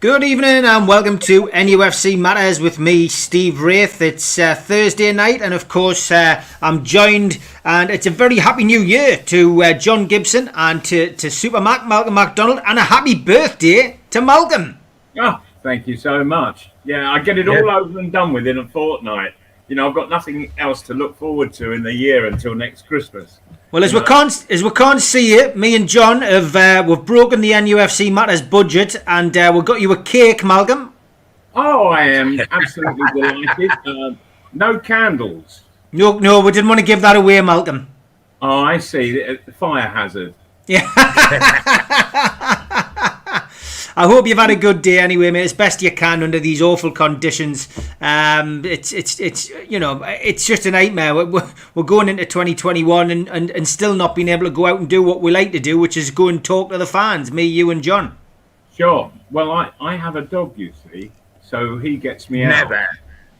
Good evening and welcome to NUFC Matters with me, Steve Wraith. It's uh, Thursday night, and of course, uh, I'm joined, and it's a very happy new year to uh, John Gibson and to, to Super Mac, Malcolm MacDonald, and a happy birthday to Malcolm. Oh, thank you so much. Yeah, I get it all over and done with in a fortnight. You know, I've got nothing else to look forward to in the year until next Christmas. Well, as we can't as we can't see it, me and John have uh, we've broken the NUFC Matters budget, and uh, we've got you a cake, Malcolm. Oh, I am absolutely delighted. Uh, no candles. No, no, we didn't want to give that away, Malcolm. Oh, I see. The the fire hazard. Yeah. I hope you've had a good day anyway, mate. As best you can under these awful conditions. Um, it's it's it's you know it's just a nightmare. We're, we're going into 2021 and, and, and still not being able to go out and do what we like to do, which is go and talk to the fans. Me, you, and John. Sure. Well, I, I have a dog, you see, so he gets me out. Never,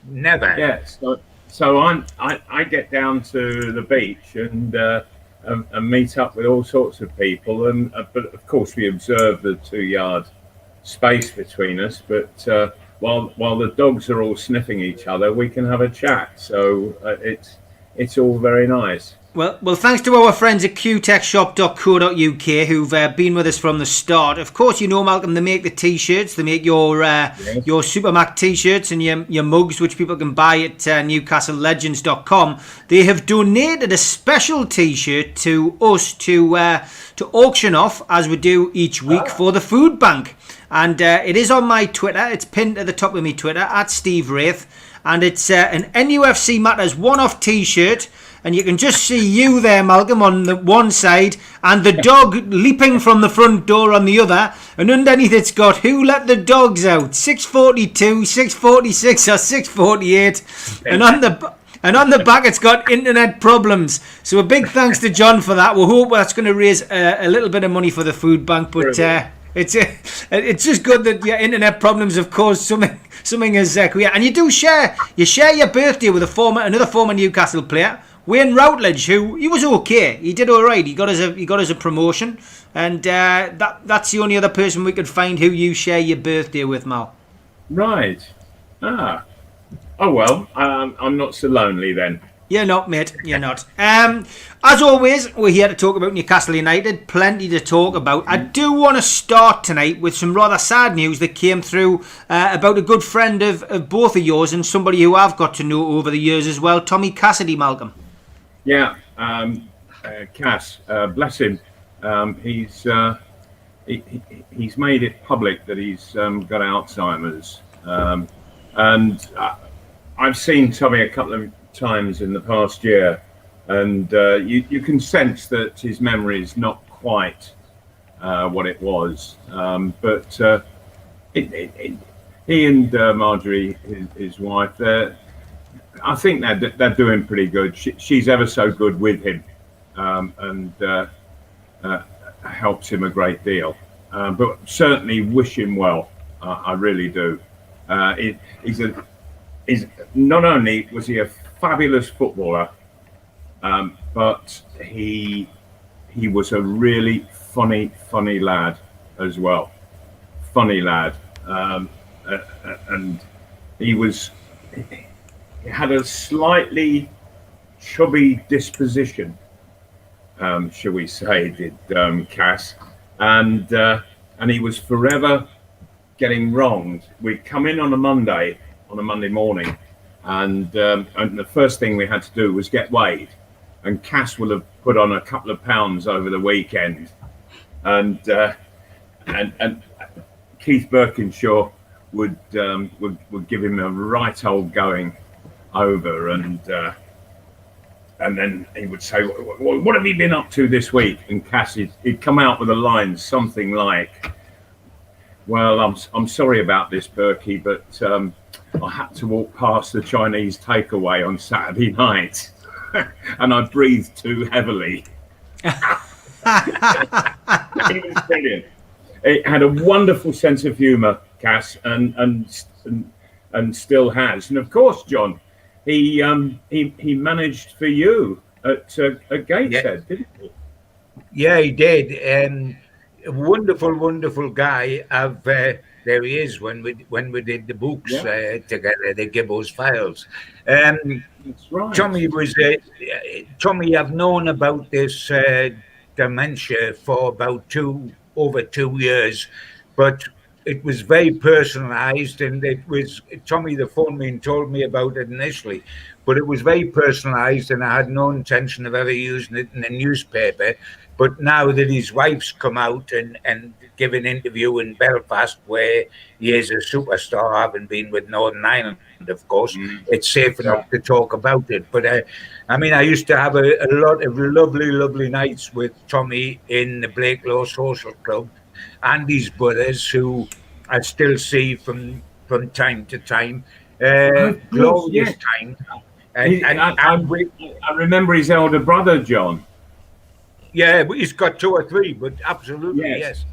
never. Yeah, so so I'm I, I get down to the beach and, uh, and and meet up with all sorts of people, and uh, but of course we observe the two yard space between us. But uh, while while the dogs are all sniffing each other, we can have a chat. So uh, it's it's all very nice. Well, well, thanks to our friends at qtechshop.co.uk who've uh, been with us from the start. Of course, you know, Malcolm, they make the t-shirts. They make your uh, Yes. your Supermac t-shirts and your, your mugs, which people can buy at uh, newcastlelegends.com. They have donated a special t-shirt to us to uh, to auction off, as we do each week, for the food bank. And uh, it is on my Twitter. It's pinned at the top of my Twitter, at Steve Wraith. And it's uh, an NUFC Matters one-off t-shirt and you can just see you there, Malcolm, on the one side, and the dog leaping from the front door on the other, and underneath it's got "Who let the dogs out?" Six forty-two, six forty-six, or six forty-eight, and on the and on the back it's got internet problems. So a big thanks to John for that. We hope that's going to raise uh, a little bit of money for the food bank, but. Uh, it's uh, it's just good that your internet problems have caused something something as uh, yeah, and you do share you share your birthday with a former another former Newcastle player Wayne Routledge, who he was okay. He did all right. He got us a he got us a promotion, and uh, that that's the only other person we could find who you share your birthday with, Mal. Right. Ah. Oh well. Um, I'm not so lonely then. You're not, mate. You're not. Um, as always, we're here to talk about Newcastle United. Plenty to talk about. I do want to start tonight with some rather sad news that came through uh, about a good friend of, of both of yours and somebody who I've got to know over the years as well, Tommy Cassidy, Malcolm. Yeah, um, uh, Cass, uh, bless him. Um, he's uh, he, he- he's made it public that he's um, got Alzheimer's, um, and uh, I've seen Tommy a couple of times in the past year, and uh, you you can sense that his memory is not quite uh, what it was. Um, but it, it, it, he and Marjorie, his, his wife, they're I think they're, they're doing pretty good. She, she's ever so good with him um, and uh, uh, helps him a great deal. Um, but certainly wish him well. I really do. Uh, he, he's a, he's not only was he a fabulous footballer, um, but he he was a really funny, funny lad as well. Funny lad, um, uh, uh, and he was he had a slightly chubby disposition, um, shall we say, did um, Cass, and uh, and he was forever getting wronged. We'd come in on a Monday, on a Monday morning, and um, and the first thing we had to do was get weighed, and Cass will have put on a couple of pounds over the weekend, and uh, and and Keith Burkinshaw would um, would would give him a right old going over and uh, and then he would say, "Wh- wh- "What have you been up to this week?" And Cassie, he'd come out with a line something like, "Well, I'm I'm sorry about this, Berkey, but um, I had to walk past the Chinese takeaway on Saturday night, and I breathed too heavily." he was brilliant. It had a wonderful sense of humour, Cass, and and and, and still has. And of course, John, he um, he he managed for you at uh, at Gateshead, didn't he? Yeah, he did. Um, a wonderful, wonderful guy. I've uh, there he is when we when we did the books Yeah. uh, together, the Gibbo's files. Um, right. Tommy was uh, Tommy. I've known about this uh, dementia for about two over two years, but it was very personalised, and it was Tommy the and told me about it initially. But it was very personalised, and I had no intention of ever using it in a newspaper. But now that his wife's come out and and give an interview in Belfast, where he is a superstar, having been with Northern Ireland, of course, it's safe enough to talk about it. But uh, I mean, I used to have a, a lot of lovely, lovely nights with Tommy in the Blakelaw Social Club and his brothers, who I still see from from time to time. Uh, course, glorious yeah. time. And, He- and, I, I- and we, I remember his elder brother, John. yeah, he's got two or three, but absolutely, Yes. yes.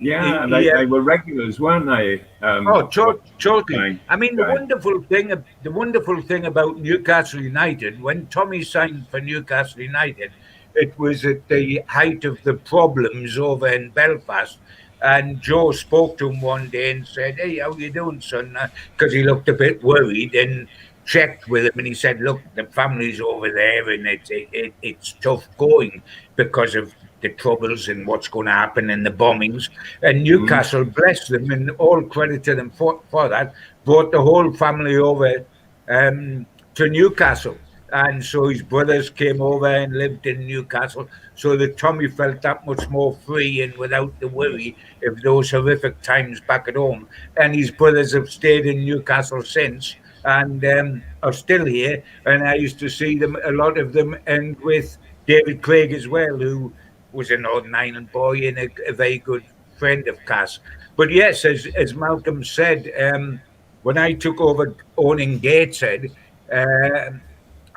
Yeah, He- they, he, uh, they were regulars, weren't they? Um, Oh, to- totally. I mean, the Right. wonderful thing, the wonderful thing about Newcastle United, when Tommy signed for Newcastle United, it was at the height of the problems over in Belfast. And Joe spoke to him one day and said, "Hey, how you doing, son?" Because he looked a bit worried and checked with him, and he said, "Look, the family's over there, and it's it, it, it's tough going because of." The troubles and what's going to happen and the bombings, and Newcastle, bless them, and all credit to them for, for that, brought the whole family over um, to Newcastle. And so his brothers came over and lived in Newcastle, so that Tommy felt that much more free and without the worry of those horrific times back at home. And his brothers have stayed in Newcastle since and um, are still here. And I used to see them, a lot of them, and with David Craig as well, who was a Northern Ireland boy and a, a very good friend of Cass. But yes, as, as Malcolm said, um, when I took over owning Gateshead, uh,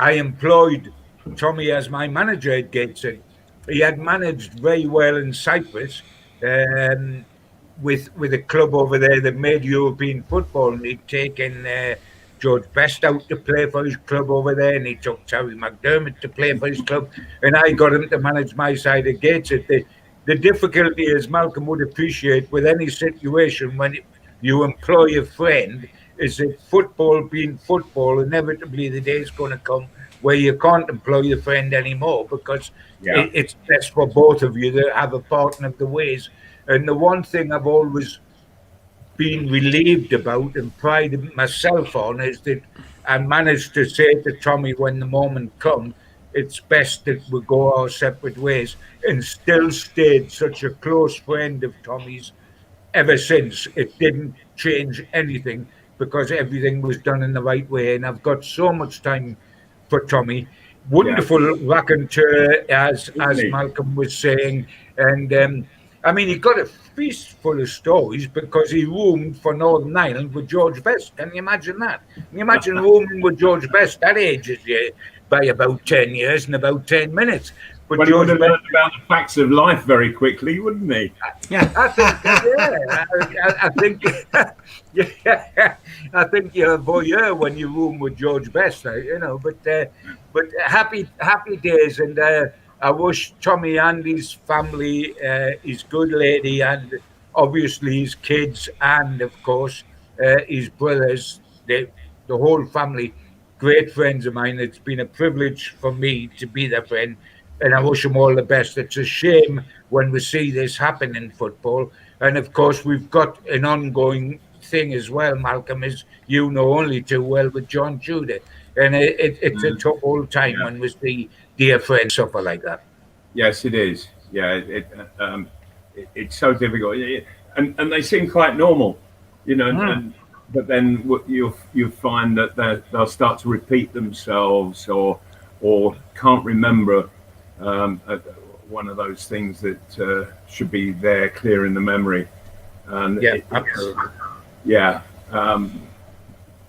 I employed Tommy as my manager at Gateshead. He had managed very well in Cyprus um, with with a club over there that made European football, and he'd taken uh, George Best out to play for his club over there, and he took Terry McDermott to play for his club, and I got him to manage my side at Gateshead. The, the difficulty, as Malcolm would appreciate, with any situation when you employ a friend, is that football being football, inevitably the day is going to come where you can't employ your friend anymore because Yeah. it, it's best for both of you to have a partner of the ways. And the one thing I've always been relieved about and prided myself on is that I managed to say to Tommy when the moment comes, it's best that we go our separate ways, and still stayed such a close friend of Tommy's ever since. It didn't change anything because everything was done in the right way, and I've got so much time for Tommy. Wonderful raconteur, as as he? Malcolm was saying, and um, I mean he got a feast full of stories because he roomed for Northern Ireland with George Best. Can you imagine that? Can you imagine rooming with George Best? That ages you by about ten years and about ten minutes. But But he would George have learned about the facts of life very quickly, wouldn't he? I think, yeah, I, I, I think, yeah, I think you're a voyeur when you room with George Best, you know. But, uh, but happy, happy days, and uh, I wish Tommy and his family, uh, his good lady, and obviously his kids, and of course uh, his brothers, the the whole family, great friends of mine. It's been a privilege for me to be their friend and I wish them all the best. It's a shame when we see this happen in football. And of course, we've got an ongoing thing as well, Malcolm, as you know only too well with John Tudor. And it, it, it's a tough old time when we see dear friends suffer like that. Yes, it is. Yeah, it, it, um, it, it's so difficult, Yeah, yeah. and and they seem quite normal, you know. Mm. And, but then you'll you'll find that they they'll start to repeat themselves, or or can't remember one of those things that uh, should be there, clear in the memory. And Yeah, it- absolutely. yeah. Um,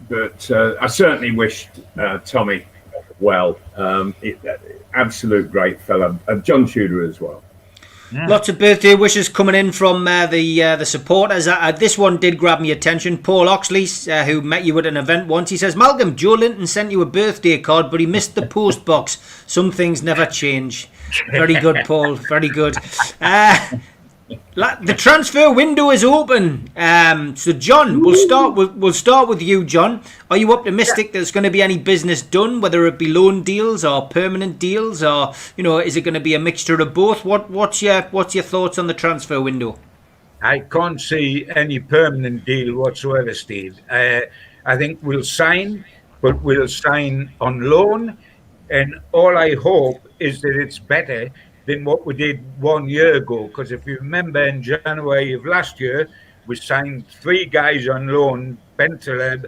but uh, I certainly wished uh, Tommy well. Um, it, absolute great fellow. Uh, John Tudor as well. Lots of birthday wishes coming in from uh, the uh, the supporters. Uh, uh, this one did grab me attention. Paul Oxley, uh, who met you at an event once, he says, Malcolm, Joelinton sent you a birthday card, but he missed the post box. Some things never change. Very good, Paul. Very good. La- the transfer window is open. Um, so, John, we'll start with we'll start with you, John. Are you optimistic there's going to be any business done, whether it be loan deals or permanent deals, or you know, is it going to be a mixture of both? What what's your what's your thoughts on the transfer window? I can't see any permanent deal whatsoever, Steve. Uh, I think we'll sign, but we'll sign on loan. And all I hope is that it's better than what we did one year ago. Because if you remember in January of last year, we signed three guys on loan Bentaleb,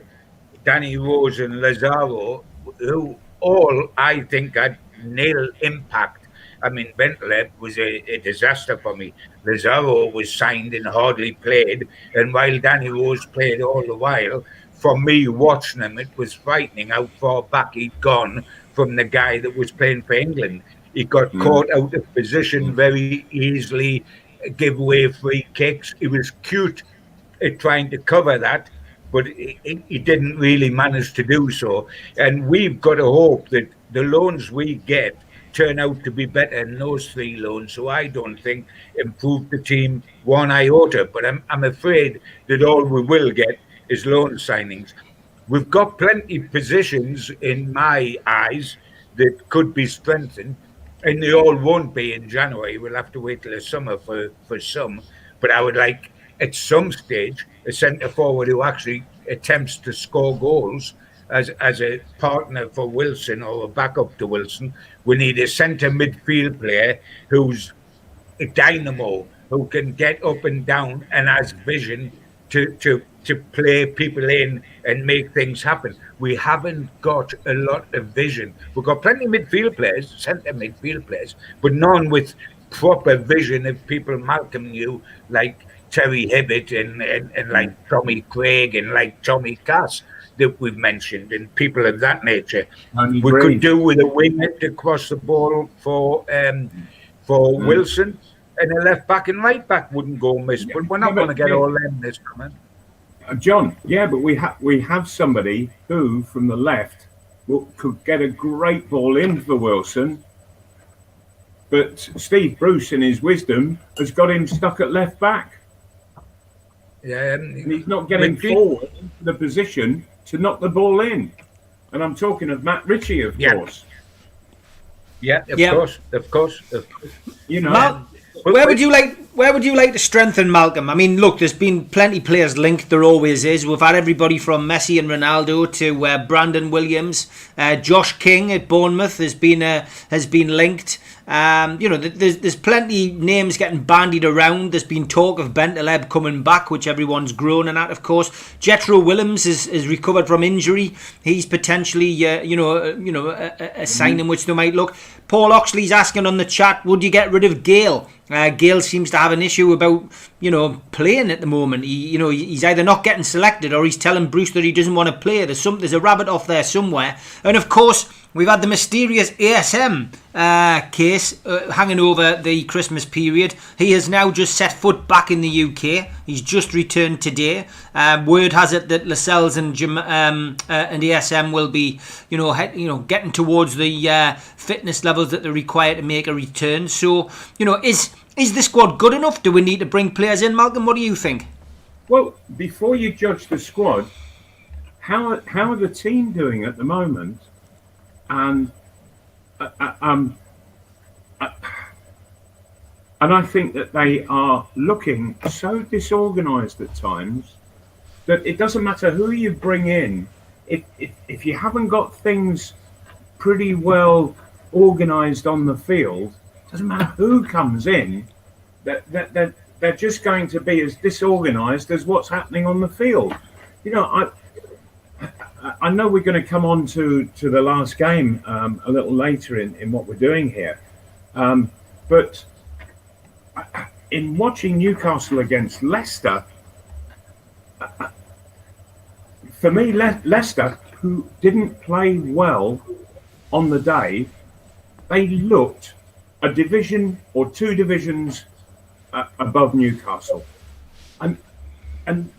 Danny Rose, and Lazaro, who all I think had nil impact. I mean, Bentaleb was a, a disaster for me. Lazaro was signed and hardly played. And while Danny Rose played all the while, for me watching him, it was frightening how far back he'd gone from the guy that was playing for England. He got hmm. caught out of position hmm. very easily, give away free kicks. He was cute at trying to cover that, but he, he- didn't really manage to do so. And we've got to hope that the loans we get turn out to be better than those three loans. So I don't think improve the team one iota. But I'm, I'm afraid that all we will get is loan signings. We've got plenty positions in my eyes that could be strengthened, and they all won't be in January. We'll have to wait till the summer for, for some. But I would like at some stage a centre forward who actually attempts to score goals as as a partner for Wilson or a backup to Wilson. We need a centre midfield player who's a dynamo who can get up and down and has vision to to to play people in and make things happen. We haven't got a lot of vision. We've got plenty of midfield players, centre midfield players, but none with proper vision of people Malcolm knew, like Terry Hibbitt and, and, and like Tommy Craig and like Tommy Cass that we've mentioned and people of that nature. We could do with a winger to cross the ball for um, for Mm. Wilson, and a left back and right back wouldn't go miss. But we're not Yeah, going to get yeah. all them this coming. Uh, John, yeah, but we have we have somebody who from the left will, could get a great ball in for Wilson, but Steve Bruce, in his wisdom, has got him stuck at left back, Yeah, and he's not getting Ritchie? forward into the position to knock the ball in. And I'm talking of Matt Ritchie, of Yeah. course. yeah, of Yeah. course, of course. Of course. You know, Mal- But- where would you like? Where would you like to strengthen Malcolm? I mean, look, there's been plenty players linked. There always is. We've had everybody from Messi and Ronaldo to uh, Brandon Williams, uh, Josh King at Bournemouth has been uh, has been linked. Um, you know, there's there's plenty names getting bandied around. There's been talk of Bentaleb coming back, which everyone's groaning at, of course. Jetro Willems is, is recovered from injury. He's potentially, uh, you know, uh, you know, a, a- a signing which they might look. Paul Oxley's asking on the chat, would you get rid of Gayle? Uh, Gayle seems to have an issue about, you know, playing at the moment. He, you know, he's either not getting selected or he's telling Bruce that he doesn't want to play. There's some, there's a rabbit off there somewhere. And of course, we've had the mysterious ASM uh, case uh, hanging over the Christmas period. He has now just set foot back in the UK. He's just returned today. Um, word has it that Lascelles and um, uh, and ASM will be, you know, head, you know, getting towards the uh, fitness levels that they're required to make a return. So, you know, is is the squad good enough? Do we need to bring players in, Malcolm? What do you think? well, before you judge the squad, how how are the team doing at the moment? And uh, uh, um, uh, and I think that they are looking so disorganised at times that it doesn't matter who you bring in. If, if, if you haven't got things pretty well organised on the field, doesn't matter who comes in, that, that, that they're just going to be as disorganised as what's happening on the field. You know, I I- know we're going to come on to, to the last game um, a little later in, in what we're doing here, um, but in watching Newcastle against Leicester, uh, for me, Le- Leicester, who didn't play well on the day, they looked a division or two divisions uh, above Newcastle, and and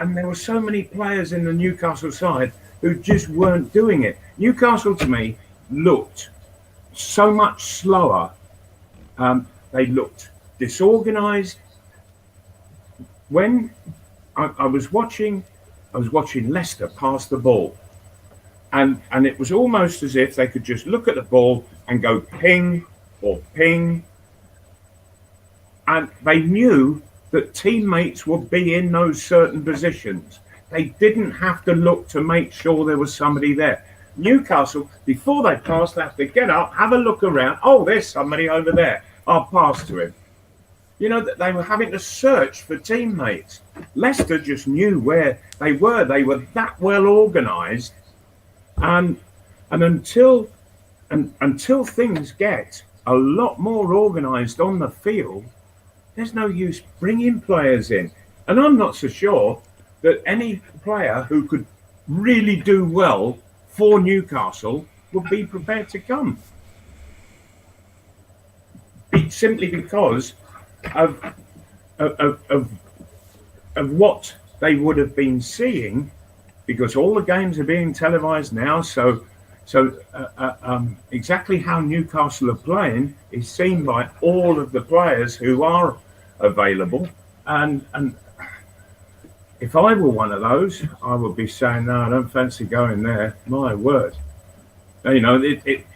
and there were so many players in the Newcastle side who just weren't doing it. Newcastle to me looked so much slower. Um, they looked disorganized. When I, I was watching, I was watching Leicester pass the ball, and and it was almost as if they could just look at the ball and go ping or ping, and they knew that teammates would be in those certain positions. They didn't have to look to make sure there was somebody there. Newcastle, before they passed, they have to get up, have a look around. Oh, there's somebody over there. I'll pass to him. You know that they were having to search for teammates. Leicester just knew where they were. They were that well organised, and and until and until things get a lot more organised on the field, there's no use bringing players in. And I'm not so sure that any player who could really do well for Newcastle would be prepared to come. Be, simply because of, of, of, of, of what they would have been seeing, because all the games are being televised now. So, so uh, uh, um, exactly how Newcastle are playing is seen by all of the players who are available. And and if I were one of those, I would be saying, "No, I don't fancy going there." My word, you know, it it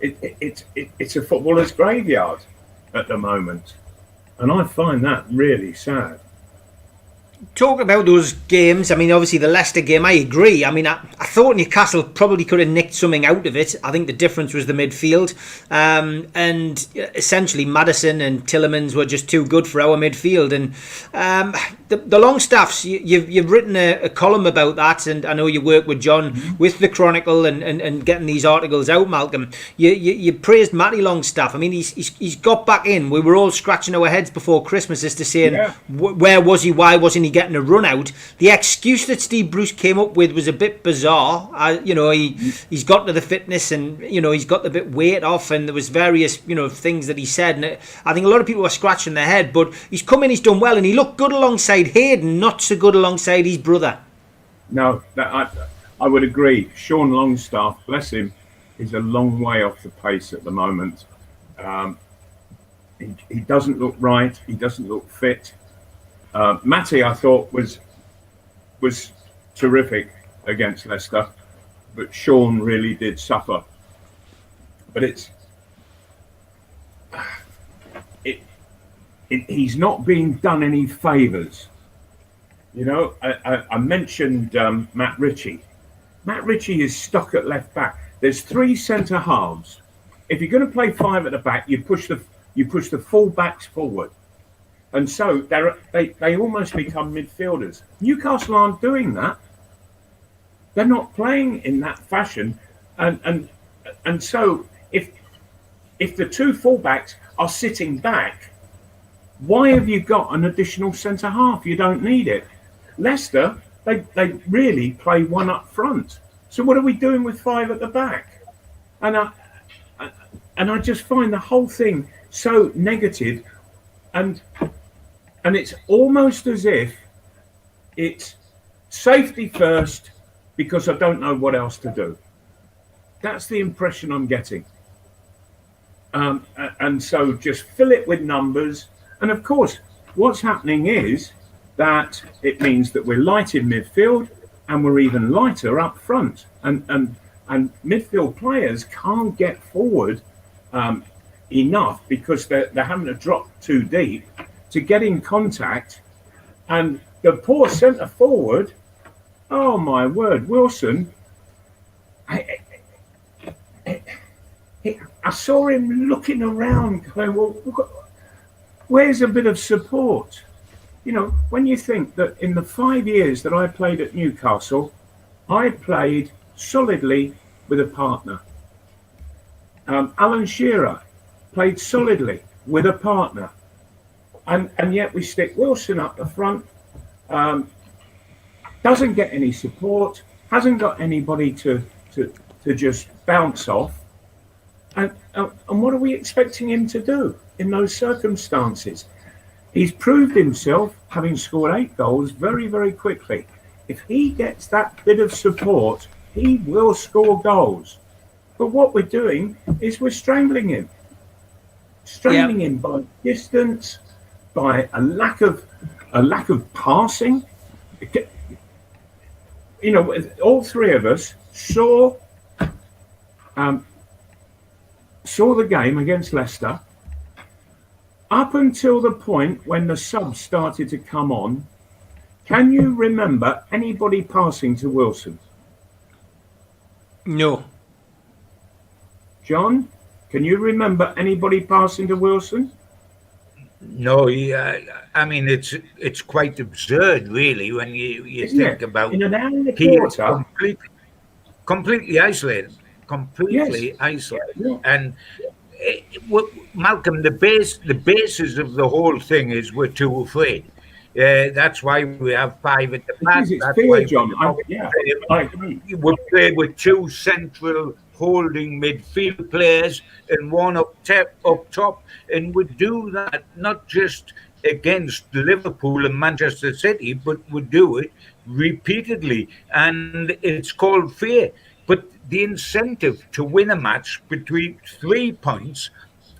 it, it, it, it it's a footballer's graveyard at the moment, and I find that really sad. Talk about those games. I mean, obviously the Leicester game. I agree. I mean, I, I thought Newcastle probably could have nicked something out of it. I think the difference was the midfield, um, and essentially Maddison and Tielemans were just too good for our midfield. And um, the, the Longstaffs, you, you've you've written a, a, column about that, and I know you work with John mm-hmm. with the Chronicle and, and, and getting these articles out. Malcolm, you you, you praised Matty Longstaff. I mean, he's, he's he's got back in. We were all scratching our heads before Christmas as to saying yeah. where was he, why wasn't he getting a run out. The excuse that Steve Bruce came up with was a bit bizarre. I, you know, he he's got to the fitness and you know he's got the bit weight off, and there was various you know things that he said, and it, I think a lot of people were scratching their head. But he's come in, he's done well, and he looked good alongside Hayden, not so good alongside his brother. No, that, I I would agree. Sean Longstaff, bless him, is a long way off the pace at the moment. Um, he, he doesn't look right. He doesn't look fit. Uh, Matty, I thought was was terrific against Leicester, but Sean really did suffer. But it's it, it he's not being done any favours. You know, I, I, I mentioned um, Matt Ritchie. Matt Ritchie is stuck at left back. There's three centre halves. If you're going to play five at the back, you push the you push the full backs forward and so they they almost become midfielders. Newcastle aren't doing that. They're not playing in that fashion, and and and so if if the two fullbacks are sitting back, why have you got an additional centre half? You don't need it. Leicester, they they really play one up front. So what are we doing with five at the back? And I and I just find the whole thing so negative and and it's almost as if it's safety first because I don't know what else to do. That's the impression I'm getting. Um, and so just fill it with numbers. And of course, what's happening is that it means that we're light in midfield and we're even lighter up front. And and and midfield players can't get forward um, enough because they're, they're having to drop too deep to get in contact. And the poor centre forward, oh my word, Wilson, I, I, I saw him looking around, going, well, where's a bit of support? You know, when you think that in the five years that I played at Newcastle, I played solidly with a partner. Um, Alan Shearer played solidly with a partner and and yet we stick Wilson up the front. Um, doesn't get any support. Hasn't got anybody to to to just bounce off. And, uh, and what are we expecting him to do in those circumstances? He's proved himself, having scored eight goals, very, very quickly. If he gets that bit of support, he will score goals. But what we're doing is we're strangling him, strangling him by distance, by a lack of a lack of passing. You know, all three of us saw um, saw the game against Leicester. Up until the point when the subs started to come on, can you remember anybody passing to Wilson? No. John, can you remember anybody passing to Wilson? No, yeah, I mean it's it's quite absurd, really, when you, you Isn't think it? about in an hour and a he is quarter. completely, completely isolated, completely isolated, Yeah. and it, what- Malcolm, the base, the basis of the whole thing is we're too afraid. Uh, that's why we have five at the back. That's fear, why John. we- I, yeah, I agree. we play with two central holding midfield players and one up top, up top, and we do that not just against Liverpool and Manchester City, but we do it repeatedly, and it's called fear. But the incentive to win a match between three points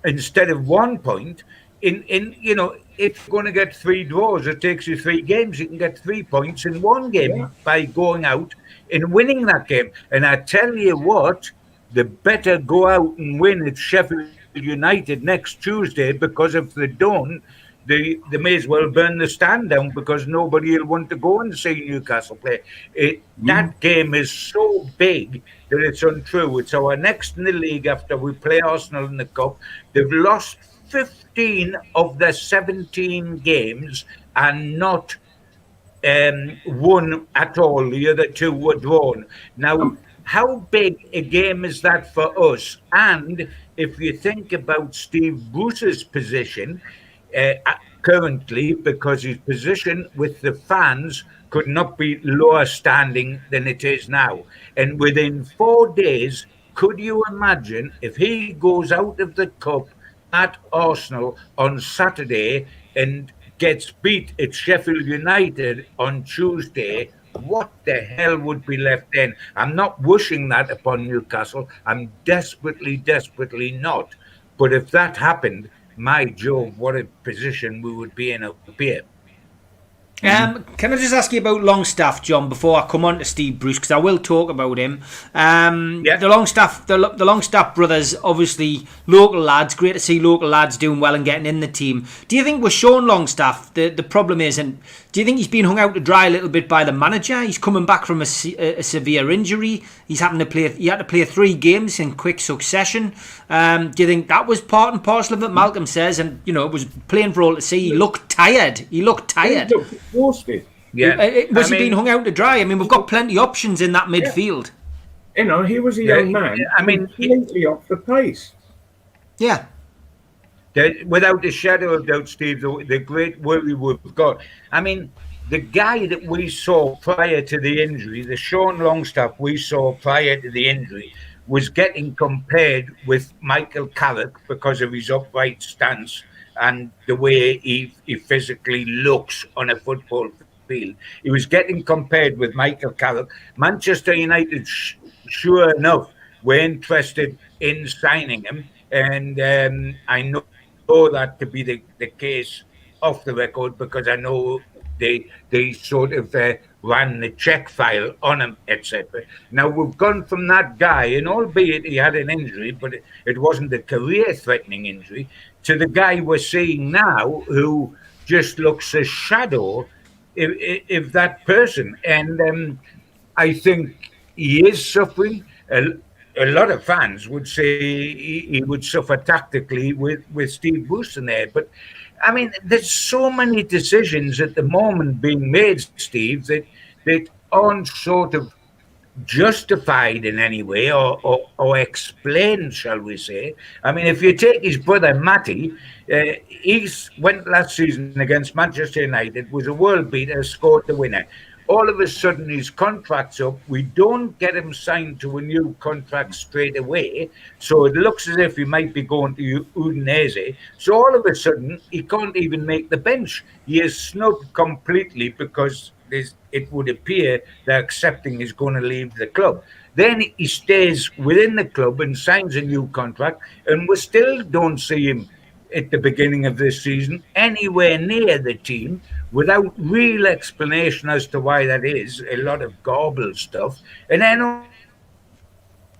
instead of one point. In, in you know, if you're going to get three draws, it takes you three games. You can get three points in one game Yeah. by going out and winning that game. And I tell you what, the better go out and win at Sheffield United next Tuesday because if they don't, they, they may as well burn the stand down because nobody will want to go and see Newcastle play. It, That game is so big that it's untrue. It's our next in the league after we play Arsenal in the Cup. They've lost 15 of their 17 games and not um, won at all. The other two were drawn. Now, how big a game is that for us? And if you think about Steve Bruce's position uh, currently, because his position with the fans could not be lower standing than it is now. And within four days, could you imagine if he goes out of the cup at Arsenal on Saturday and gets beat at Sheffield United on Tuesday, what the hell would be left then? I'm not wishing that upon Newcastle. I'm desperately, desperately not. But if that happened, my Jove, what a position we would be in up here. Um, can I just ask you about Longstaff, John, before I come on to Steve Bruce, because I will talk about him. Um, Yeah. The Longstaff, the, the Longstaff brothers, obviously local lads. Great to see local lads doing well and getting in the team. Do you think with Sean Longstaff, the, the problem is, and do you think he's been hung out to dry a little bit by the manager? He's coming back from a, a, a severe injury. He's having to play. He had to play three games in quick succession. Um, do you think that was part and parcel of it? Malcolm says, and you know, it was plain for all to see. He looked tired. He looked tired. Look, exhausted. Yeah. Was I he mean- being hung out to dry? I mean, we've got plenty of options in that midfield. You know, he was a Yeah, young man. yeah, I mean, completely off the pace. Yeah. Without a shadow of doubt, Steve, the, the great worry we've got. I mean, the guy that we saw prior to the injury, the Sean Longstaff we saw prior to the injury, was getting compared with Michael Carrick because of his upright stance and the way he, he physically looks on a football field. He was getting compared with Michael Carrick. Manchester United, sh- sure enough, were interested in signing him. And um, I know know that to be the, the case off the record because I know they they sort of uh, ran the check file on him, etc. Now we've gone from that guy, and albeit he had an injury, but it, it wasn't a career-threatening injury, to the guy we're seeing now who just looks a shadow if that person. And um, I think he is suffering. A, a lot of fans would say he, he would suffer tactically with, with Steve Bruce in there. But I mean, there's so many decisions at the moment being made, Steve, that that aren't sort of justified in any way or, or, or explained, shall we say. I mean, if you take his brother Matty, uh, he's went last season against Manchester United, was a world beater, scored the winner. All of a sudden, his contract's up. We don't get him signed to a new contract straight away. So it looks as if he might be going to Udinese. So all of a sudden, he can't even make the bench. He is snubbed completely because it would appear they're accepting he's going to leave the club. Then he stays within the club and signs a new contract, and we still don't see him at the beginning of this season anywhere near the team without real explanation as to why that is. A lot of garble stuff, and then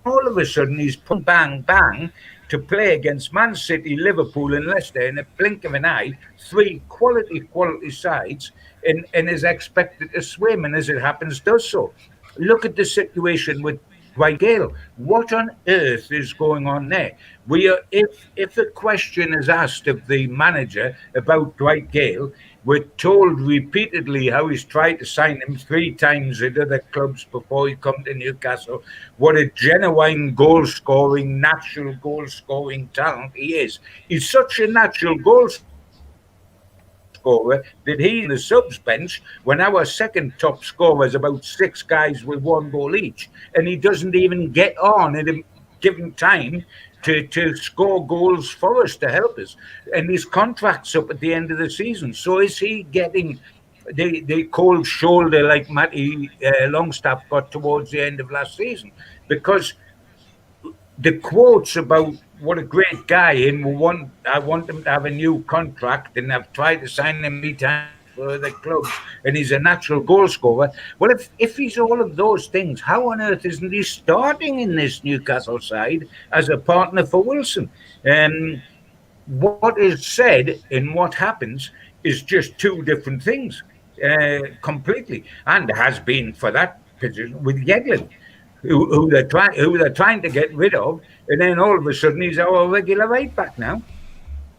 all of a sudden he's put bang bang to play against Man City, Liverpool, and Leicester in a blink of an eye, three quality quality sides, and, and is expected to swim, and as it happens, does so. Look at the situation with Dwight Gayle. What on earth is going on there? We are if if the question is asked of the manager about Dwight Gayle, we're told repeatedly how he's tried to sign him three times at other clubs before he come to Newcastle. What a genuine goal scoring, natural goal scoring talent he is. He's such a natural goal scorer that he in the subs bench when our second top scorer is about six guys with one goal each, and he doesn't even get on at a given time to, to score goals for us to help us. And his contract's up at the end of the season. So is he getting the, the cold shoulder like Matty uh, Longstaff got towards the end of last season? Because the quotes about what a great guy and want I want him to have a new contract and I've tried to sign him many times for the clubs and he's a natural goal scorer. Well if if he's all of those things, how on earth isn't he starting in this Newcastle side as a partner for Wilson? Um what is said and what happens is just two different things uh, completely and has been for that position with Yedlin who, who they're trying who they're trying to get rid of, and then all of a sudden he's our regular right back now.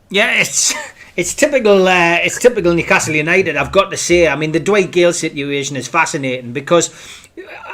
Yeah, it's it's typical. Uh, it's typical Newcastle United. I've got to say. I mean, the Dwight Gayle situation is fascinating because,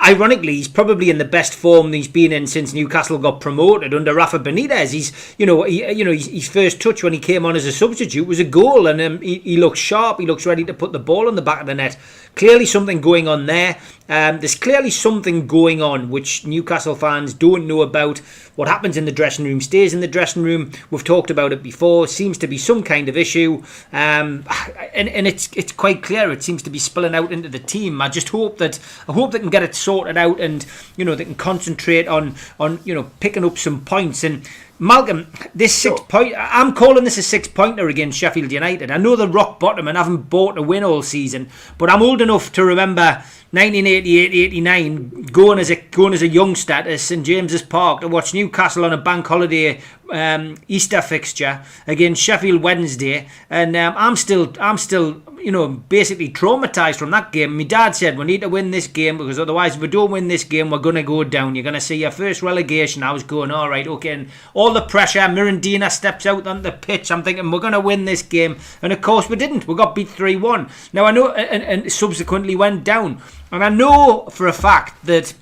ironically, he's probably in the best form he's been in since Newcastle got promoted under Rafa Benitez. He's, you know, he, you know, his, his first touch when he came on as a substitute was a goal, and um, he, he looks sharp. He looks ready to put the ball on the back of the net. Clearly, something going on there. Um, there's clearly something going on which Newcastle fans don't know about. What happens in the dressing room stays in the dressing room. We've talked about it before. Seems to be some kind of issue, um, and and it's it's quite clear. It seems to be spilling out into the team. I just hope that I hope they can get it sorted out, and you know they can concentrate on on you know picking up some points and. Malcolm, this six point, I'm calling this a six pointer against Sheffield United. I know the rock bottom and haven't bought a win all season, but I'm old enough to remember 1988-89 going as a going as a youngster at St James's Park to watch Newcastle on a bank holiday um, Easter fixture against Sheffield Wednesday, and um, I'm still I'm still you know basically traumatized from that game. My dad said we need to win this game because otherwise if we don't win this game we're gonna go down. You're gonna see your first relegation. I was going all right, okay, and all the pressure. Mirandinha steps out on the pitch. I'm thinking we're gonna win this game, and of course we didn't. We got beat three one. Now I know and, and subsequently went down, and I know for a fact that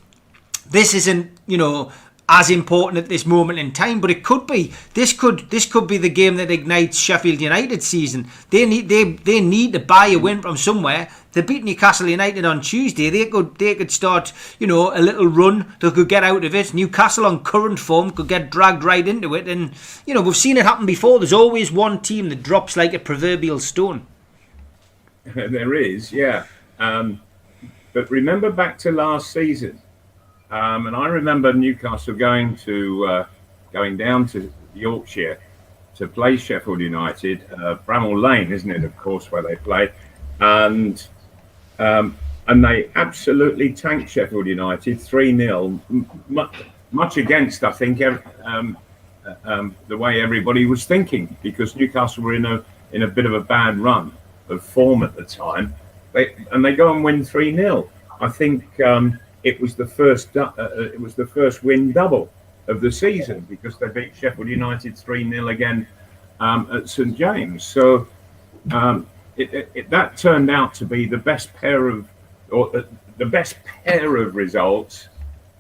this isn't you know as important at this moment in time, but it could be. This could this could be the game that ignites Sheffield United season. They need they they need to buy a win from somewhere. They beat Newcastle United on Tuesday. They could they could start you know a little run. They could get out of it. Newcastle on current form could get dragged right into it, and you know we've seen it happen before. There's always one team that drops like a proverbial stone. there is, yeah. Um, but remember back to last season, um, and I remember Newcastle going to uh, going down to Yorkshire to play Sheffield United, uh, Bramall Lane, isn't it? Of course, where they play, and um, and they absolutely tanked Sheffield United three 0 much, much against I think um, uh, um, the way everybody was thinking because Newcastle were in a in a bit of a bad run of form at the time. They and they go and win three 0 I think um, it was the first uh, uh, it was the first win double of the season because they beat Sheffield United three 0 again um, at St James. So um, it, it, it, that turned out to be the best pair of or uh, the best pair of results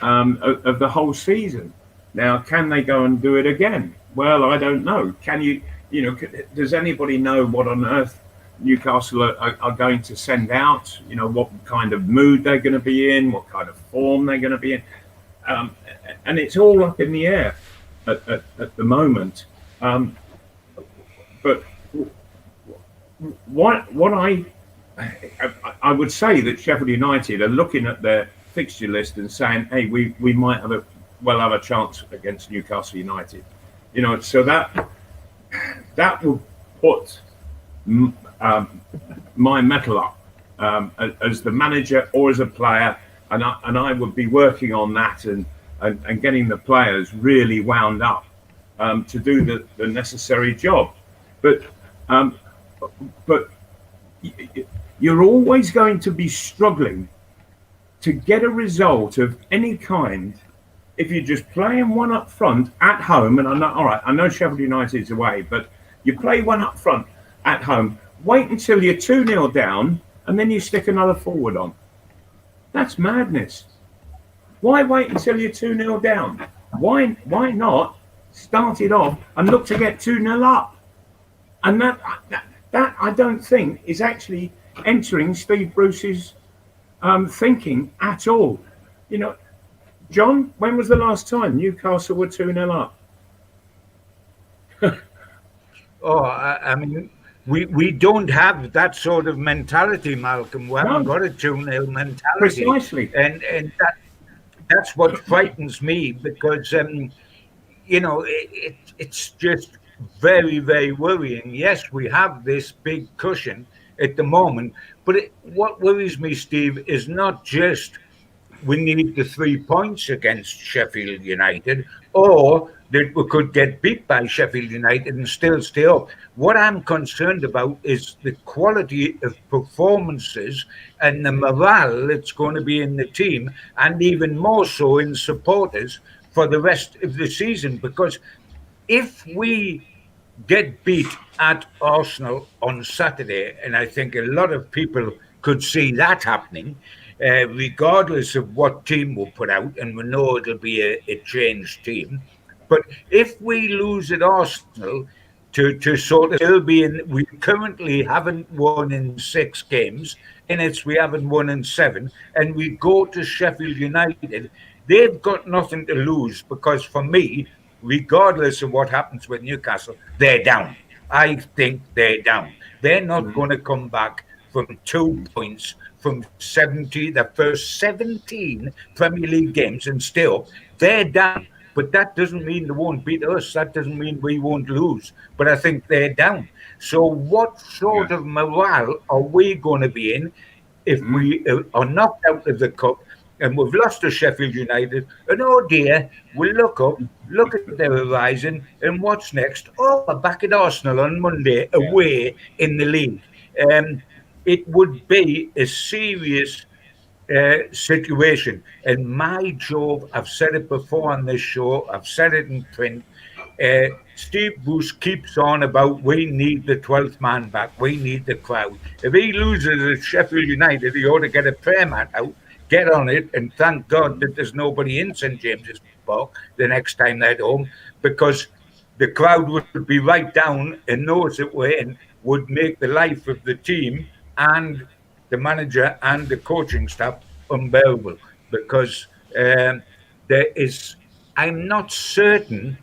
um, of, of the whole season. Now, can they go and do it again? Well, I don't know. Can you? You know, does anybody know what on earth Newcastle are, are, going to send out. You know what kind of mood they're going to be in, what kind of form they're going to be in, um, and it's all up in the air at, at, at the moment. Um, but what what I, I would say that Sheffield United are looking at their fixture list and saying, "Hey, we, we might have a well have a chance against Newcastle United," you know. So that that will put um, my mettle up um, as the manager or as a player, and I, and I would be working on that and, and, and getting the players really wound up um, to do the, the necessary job. But um, but you're always going to be struggling to get a result of any kind if you're just playing one up front at home. And I know, all right, I know Sheffield United's away, but you play one up front at home. Wait until you're 2 0 down and then you stick another forward on. That's madness. Why wait until you're 2 0 down? Why, why not start it off and look to get 2 0 up? And that, that, that I don't think is actually entering Steve Bruce's um, thinking at all. You know, John, when was the last time Newcastle were 2 0 up? Oh, I, I mean, we, we don't have that sort of mentality, Malcolm. We haven't No. got a 2 0 mentality. Precisely. And, and that, that's what frightens me because, um, you know, it, it, it's just very, very worrying. Yes, we have this big cushion at the moment, but it, what worries me, Steve, is not just we need the three points against Sheffield United, or that we could get beat by Sheffield United and still stay up. What I'm concerned about is the quality of performances and the morale that's going to be in the team, and even more so in supporters for the rest of the season. Because if we get beat at Arsenal on Saturday, and I think a lot of people could see that happening, uh, regardless of what team we'll put out, and we know it'll be a, a changed team. But if we lose at Arsenal, to, to sort of still be in, we currently haven't won in six games, and it's we haven't won in seven, and we go to Sheffield United, they've got nothing to lose because for me, regardless of what happens with Newcastle, they're down. I think they're down. They're not mm. going to come back from two points from 70, the first 17 Premier League games and still they're down. But that doesn't mean they won't beat us. That doesn't mean we won't lose. But I think they're down. So, what sort of morale are we going to be in if we uh, are knocked out of the cup and we've lost to Sheffield United? And oh dear, we look up, look at the horizon, and what's next? Oh, we're back at Arsenal on Monday away in the league. Um, it would be a serious uh, situation. And my job, I've said it before on this show, I've said it in print. Uh, Steve Bruce keeps on about we need the 12th man back, we need the crowd. If he loses at Sheffield United, he ought to get a prayer mat out, get on it, and thank God that there's nobody in St James's Park the next time they're at home because the crowd would be right down and knows it way and would make the life of the team and the manager and the coaching staff unbearable because um, there is, I'm not certain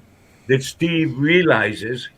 that Steve realizes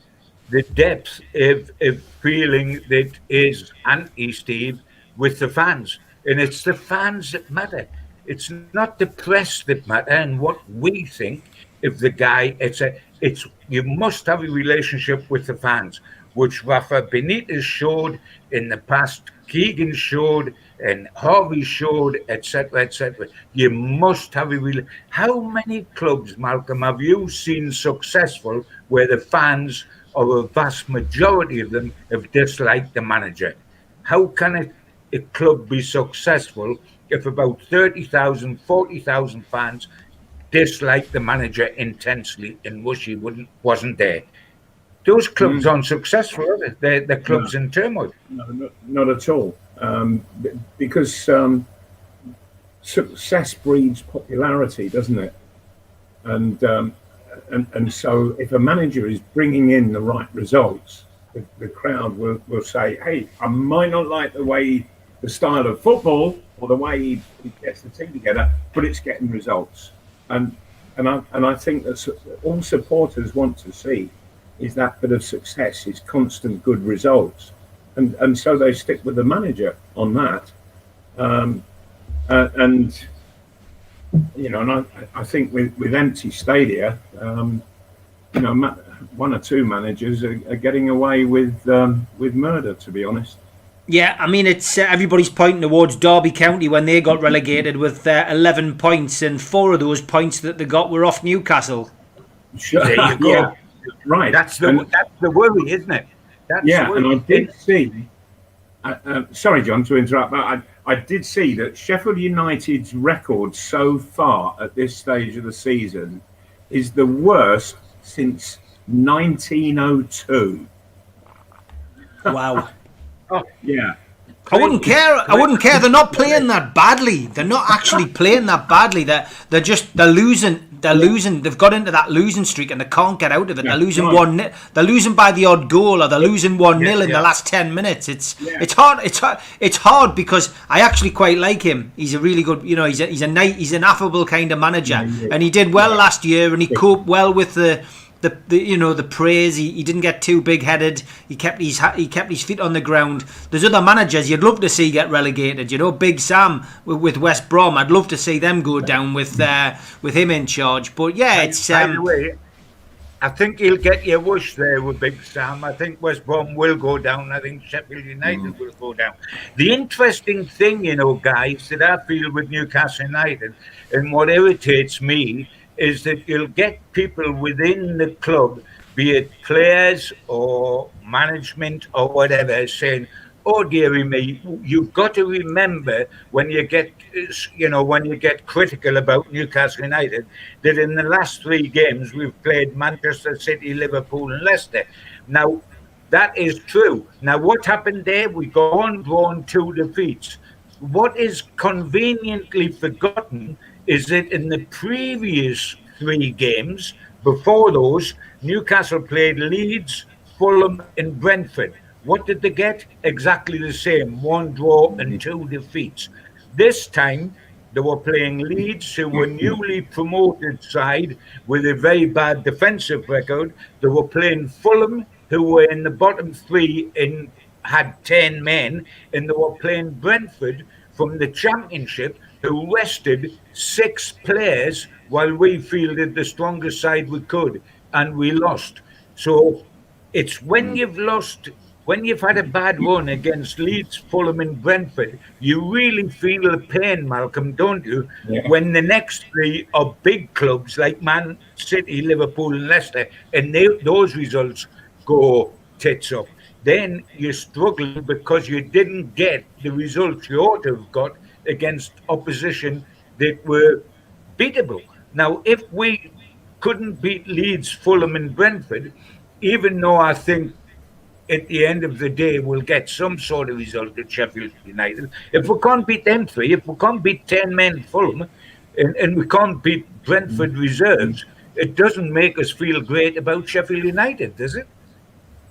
the depth of, of feeling that is anti Steve with the fans. And it's the fans that matter. It's not the press that matter and what we think of the guy. It's a it's you must have a relationship with the fans, which Rafa Benitez showed in the past, Keegan showed, and Harvey showed, etc., etc. You must have a real. How many clubs, Malcolm, have you seen successful where the fans, or a vast majority of them, have disliked the manager? How can a, a club be successful if about 30,000, 40,000 fans dislike the manager intensely and wish he wouldn't, wasn't there? Those clubs aren't successful, are they? They're, they're clubs in turmoil. No, not, not at all. Um, because um, success breeds popularity, doesn't it? And, um, and and so if a manager is bringing in the right results, the, the crowd will, will say, "Hey, I might not like the way the style of football or the way he, he gets the team together, but it's getting results." And and I and I think that all supporters want to see is that bit of success, is constant good results, and and so they stick with the manager on that. Um, uh, and you know, and I, I think with, with empty stadia, um, you know, ma- one or two managers are, are getting away with um, with murder. To be honest, Yeah, I mean, it's uh, everybody's pointing towards Derby County when they got relegated with uh, 11 points, and four of those points that they got were off Newcastle. Sure. There you go. yeah, right. That's the And- that's the worry, isn't it? That's yeah, and I did see. Uh, uh, sorry, John, to interrupt, but I, I did see that Sheffield United's record so far at this stage of the season is the worst since 1902. Wow. oh, Yeah. I wouldn't care. I wouldn't care. They're not playing that badly. They're not actually playing that badly. They're they're just they're losing. They're losing. They've got into that losing streak and they can't get out of it. Yeah, they're losing right. one. They're losing by the odd goal, or they're losing one nil in yeah. the last ten minutes. It's Yeah. it's hard. It's hard. It's hard because I actually quite like him. He's a really good. You know, he's a he's a nice, he's an affable kind of manager, and he did well last year, and he coped well with the. The, the you know the praise he, he didn't get too big headed he kept his he kept his feet on the ground there's other managers you'd love to see get relegated you know Big Sam with, with West Brom I'd love to see them go down with uh, with him in charge but yeah it's By the um, way, I think he'll get your wish there with Big Sam. I think West Brom will go down. I think Sheffield United will go down. The interesting thing, you know, guys, that I feel with Newcastle United and what irritates me is that you'll get people within the club, be it players or management or whatever, saying, oh dearie me, you've got to remember when you get, you know, when you get critical about Newcastle United, that in the last three games we've played Manchester City, Liverpool, and Leicester. Now, that is true. Now, what happened there? We go on drawn two defeats. What is conveniently forgotten is that in the previous three games, before those, Newcastle played Leeds, Fulham, and Brentford. What did they get? Exactly the same one draw and two defeats. This time, they were playing Leeds, who were newly promoted side with a very bad defensive record. They were playing Fulham, who were in the bottom three and had 10 men, and they were playing Brentford from the Championship, who rested six players while we fielded the strongest side we could, and we lost. So it's when mm. you've lost, when you've had a bad run against Leeds, Fulham, and Brentford, you really feel the pain, Malcolm, don't you? Yeah. When the next three are big clubs like Man City, Liverpool, and Leicester, and they, those results go tits up. Then you're struggling because you didn't get the results you ought to have got against opposition that were beatable. Now, if we couldn't beat Leeds, Fulham, and Brentford, even though I think at the end of the day we'll get some sort of result at Sheffield United, if we can't beat them three, if we can't beat 10 men Fulham, and, and we can't beat Brentford mm. reserves, it doesn't make us feel great about Sheffield United, does it?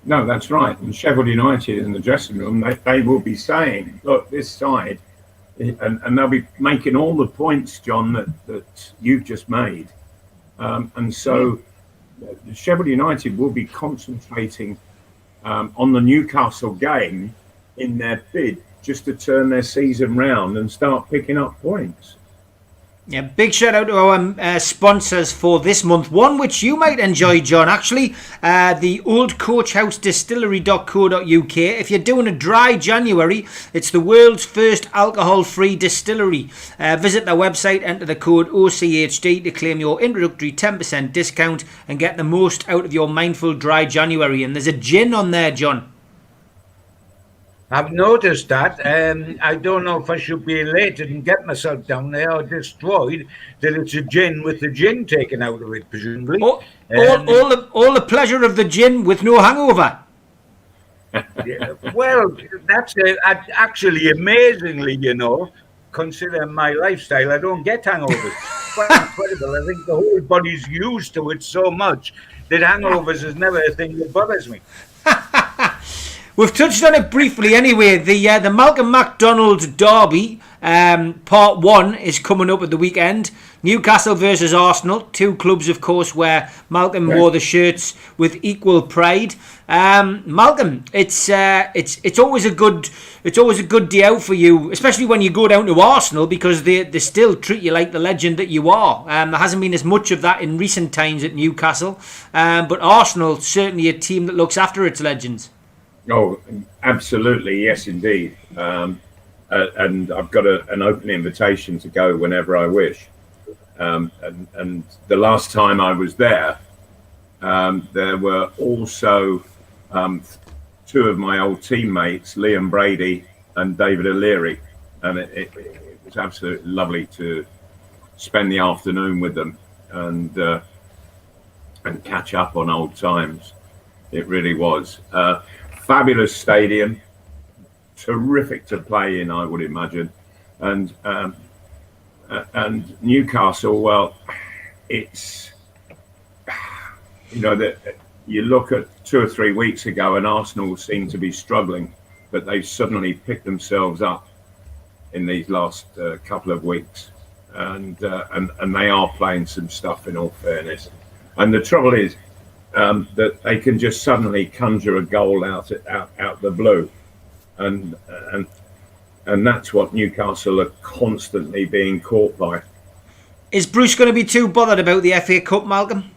No, that's right. And Sheffield United in the dressing room, they, they will be saying, look, this side, and, and they'll be making all the points, John, that, that you've just made. Um, and so uh, Sheffield United will be concentrating um, on the Newcastle game in their bid just to turn their season round and start picking up points. Yeah, big shout out to our uh, sponsors for this month. One which you might enjoy, John. Actually, uh, the Old Coach House Distillery.co.uk. If you're doing a dry January, it's the world's first alcohol-free distillery. Uh, visit their website, enter the code OCHD to claim your introductory 10% discount and get the most out of your mindful dry January. And there's a gin on there, John. I've noticed that. Um, I don't know if I should be elated and get myself down there or destroyed that it's a gin with the gin taken out of it, presumably. All, Um, all, all, the, all the pleasure of the gin with no hangover. Yeah, well, that's uh, ac- actually amazingly, you know, considering my lifestyle, I don't get hangovers. Quite incredible. I think the whole body's used to it so much that hangovers is never a thing that bothers me. We've touched on it briefly anyway. The uh, the Malcolm MacDonald derby, um, part one, is coming up at the weekend. Newcastle versus Arsenal, two clubs, of course, where Malcolm Right. wore the shirts with equal pride. Um, Malcolm, it's uh, it's it's always a good it's always a good day out for you, especially when you go down to Arsenal because they they still treat you like the legend that you are. Um, there hasn't been as much of that in recent times at Newcastle, um, but Arsenal certainly a team that looks after its legends. Oh, absolutely, yes, indeed. Um, uh, and I've got a, an open invitation to go whenever I wish. Um, and, and the last time I was there, um, there were also um, two of my old teammates, Liam Brady and David O'Leary, and it, it, it was absolutely lovely to spend the afternoon with them and uh, and catch up on old times. It really was. Uh, fabulous stadium, terrific to play in, I would imagine, and um, uh, and Newcastle. Well, it's you know that you look at two or three weeks ago, and Arsenal seemed to be struggling, but they've suddenly picked themselves up in these last uh, couple of weeks, and uh, and and they are playing some stuff. In all fairness, and the trouble is um, that they can just suddenly conjure a goal out out out the blue, and and and that's what Newcastle are constantly being caught by. Is Bruce going to be too bothered about the FA Cup, Malcolm?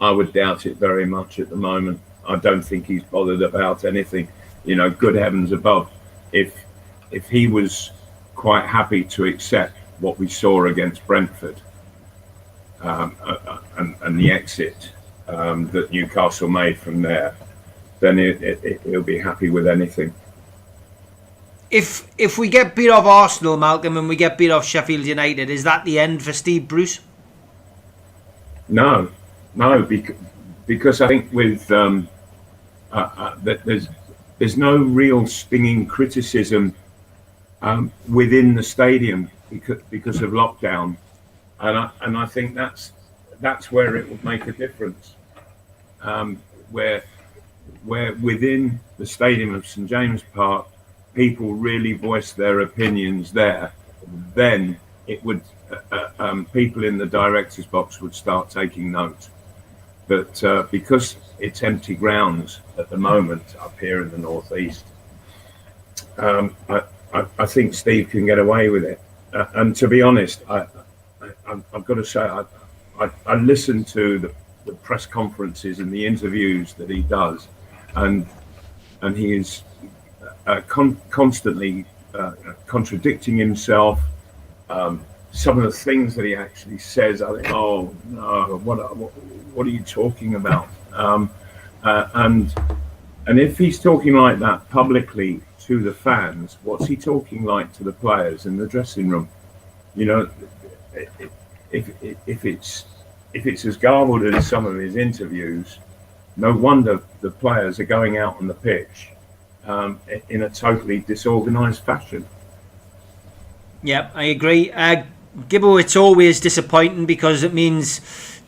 I would doubt it very much at the moment. I don't think he's bothered about anything. You know, good heavens above. If if he was quite happy to accept what we saw against Brentford um, uh, uh, and, and the exit um, that Newcastle made from there, then it, it, he'll be happy with anything. If if we get beat off Arsenal, Malcolm, and we get beat off Sheffield United, is that the end for Steve Bruce? No, no, because, because I think with um, uh, uh, that there's there's no real stinging criticism um, within the stadium because because of lockdown, and I, and I think that's that's where it would make a difference, where where within the stadium of St James Park, people really voice their opinions there, then it would uh, uh, um, people in the director's box would start taking note. But uh, because it's empty grounds at the moment up here in the northeast, um, I, I, I think Steve can get away with it. Uh, and to be honest, I, I, I've got to say, I, I, I listen to the, the press conferences and the interviews that he does, and and he is uh, con- constantly uh, contradicting himself. Um, some of the things that he actually says, I think, oh no, what what, what are you talking about? Um, uh, and and if he's talking like that publicly to the fans, what's he talking like to the players in the dressing room? You know, if if, if it's if it's as garbled as some of his interviews, no wonder the players are going out on the pitch um, in a totally disorganised fashion. Yeah, I agree. Uh, Gibbo, it's always disappointing because it means,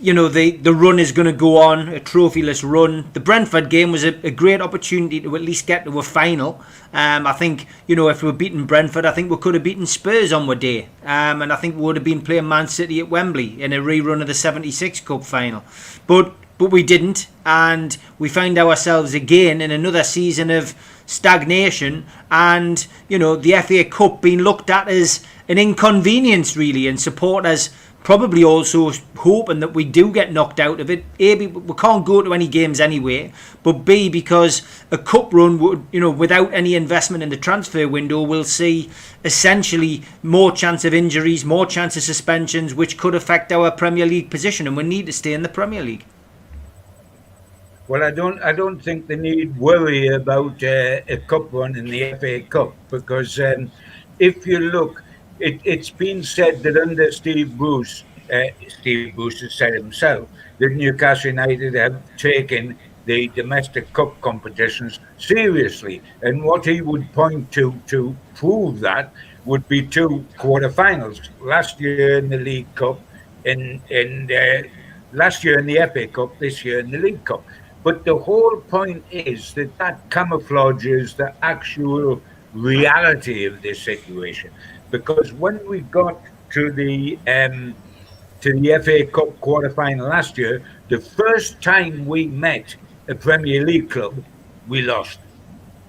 you know, the, the run is going to go on, a trophyless run. The Brentford game was a, a great opportunity to at least get to a final. Um, I think, you know, if we were beating Brentford, I think we could have beaten Spurs on our day. Um, and I think we would have been playing Man City at Wembley in a rerun of the 76 Cup final. But but we didn't, and we found ourselves again in another season of stagnation, and you know the FA Cup being looked at as an inconvenience, really, and supporters probably also hoping that we do get knocked out of it. A, we can't go to any games anyway, but B, because a cup run would, you know, without any investment in the transfer window, we'll see essentially more chance of injuries, more chance of suspensions, which could affect our Premier League position, and we need to stay in the Premier League. Well, I don't. I don't think they need worry about uh, a cup run in the FA Cup because um, if you look, it, it's been said that under Steve Bruce, uh, Steve Bruce has said himself that Newcastle United have taken the domestic cup competitions seriously, and what he would point to to prove that would be two quarterfinals. Last year in the League Cup, in in uh, last year in the FA Cup, this year in the League Cup. But the whole point is that that camouflages the actual reality of this situation. Because when we got to the um, to the FA Cup quarter final last year, the first time we met a Premier League club, we lost,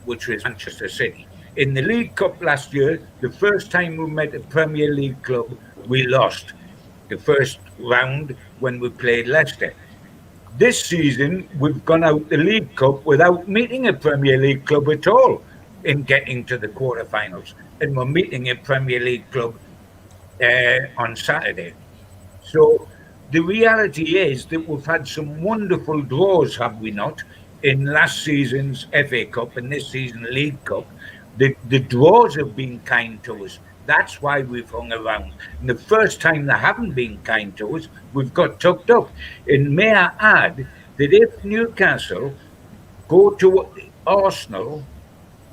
which was Manchester City. In the League Cup last year, the first time we met a Premier League club, we lost. The first round when we played Leicester. This season, we've gone out the League Cup without meeting a Premier League club at all in getting to the quarterfinals. And we're meeting a Premier League club uh, on Saturday. So the reality is that we've had some wonderful draws, have we not, in last season's FA Cup and this season League Cup. The, the draws have been kind to us. That's why we've hung around. And the first time they haven't been kind to us, we've got tucked up. And may I add that if Newcastle go to Arsenal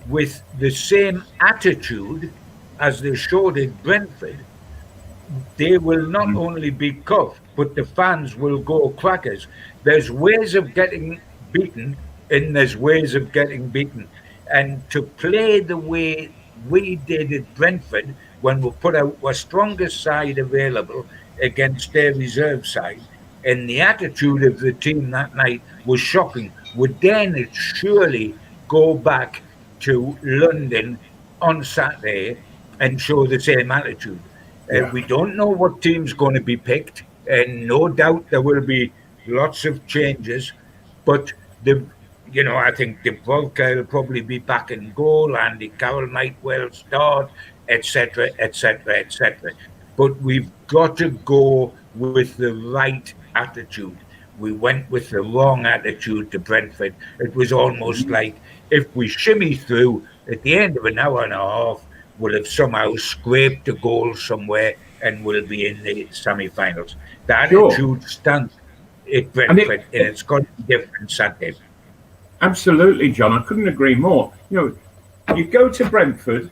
with the same attitude as they showed at Brentford, they will not mm. only be cuffed, but the fans will go crackers. There's ways of getting beaten, and there's ways of getting beaten. And to play the way we did at Brentford when we put out our strongest side available against their reserve side, and the attitude of the team that night was shocking. Would then it surely go back to London on Saturday and show the same attitude? Uh, we don't know what team's going to be picked, and no doubt there will be lots of changes. But the, you know, I think the Dubravka will probably be back in goal. Andy Carroll might well start, etc., etc., etc. But we've got to go with the right attitude. We went with the wrong attitude to Brentford. It was almost like if we shimmy through at the end of an hour and a half, we'll have somehow scraped a goal somewhere and we'll be in the semi-finals. The Sure. attitude stunk at And Brentford, it- and, it's got be different Sunday. Absolutely, John. I couldn't agree more. You know, you go to Brentford,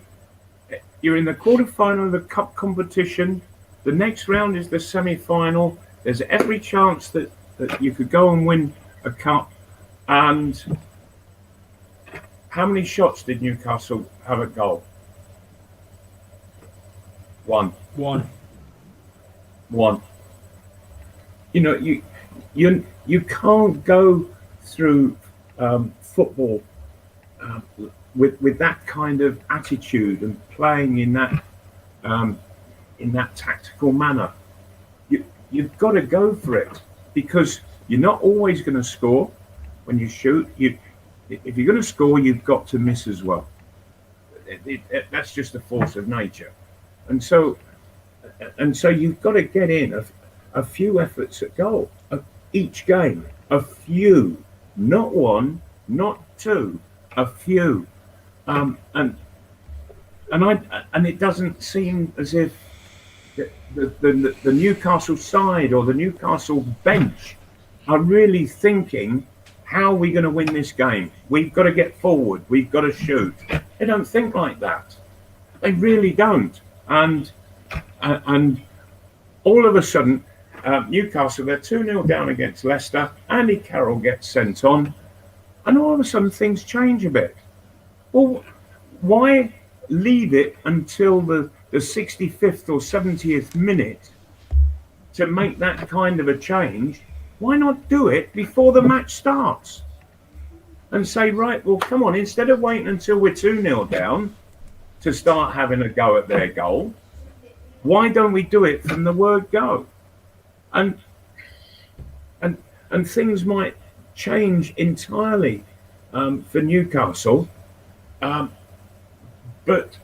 you're in the quarter-final of the cup competition. The next round is the semi-final. There's every chance that, that you could go and win a cup. And how many shots did Newcastle have at goal? One. One. one. You know, you you you can't go through um, football uh, with with that kind of attitude and playing in that um, in that tactical manner. You you've got to go for it because you're not always going to score when you shoot. You if you're going to score, you've got to miss as well. It- it- it- that's just the force of nature, and so and so you've got to get in a, a few efforts at goal of each game, a few, not one, not two, a few, um, and and I and it doesn't seem as if the, the, the, Newcastle side or the Newcastle bench are really thinking, how are we going to win this game? We've got to get forward. We've got to shoot. They don't think like that. They really don't. And uh, and all of a sudden, uh, Newcastle they're two 0 down against Leicester. Andy Carroll gets sent on, and all of a sudden things change a bit. Well, why leave it until the the 65th or 70th minute to make that kind of a change? Why not do it before the match starts? And say, right, well, come on, instead of waiting until we're 2 0 down to start having a go at their goal, why don't we do it from the word go? And and and things might change entirely um, for Newcastle, um, but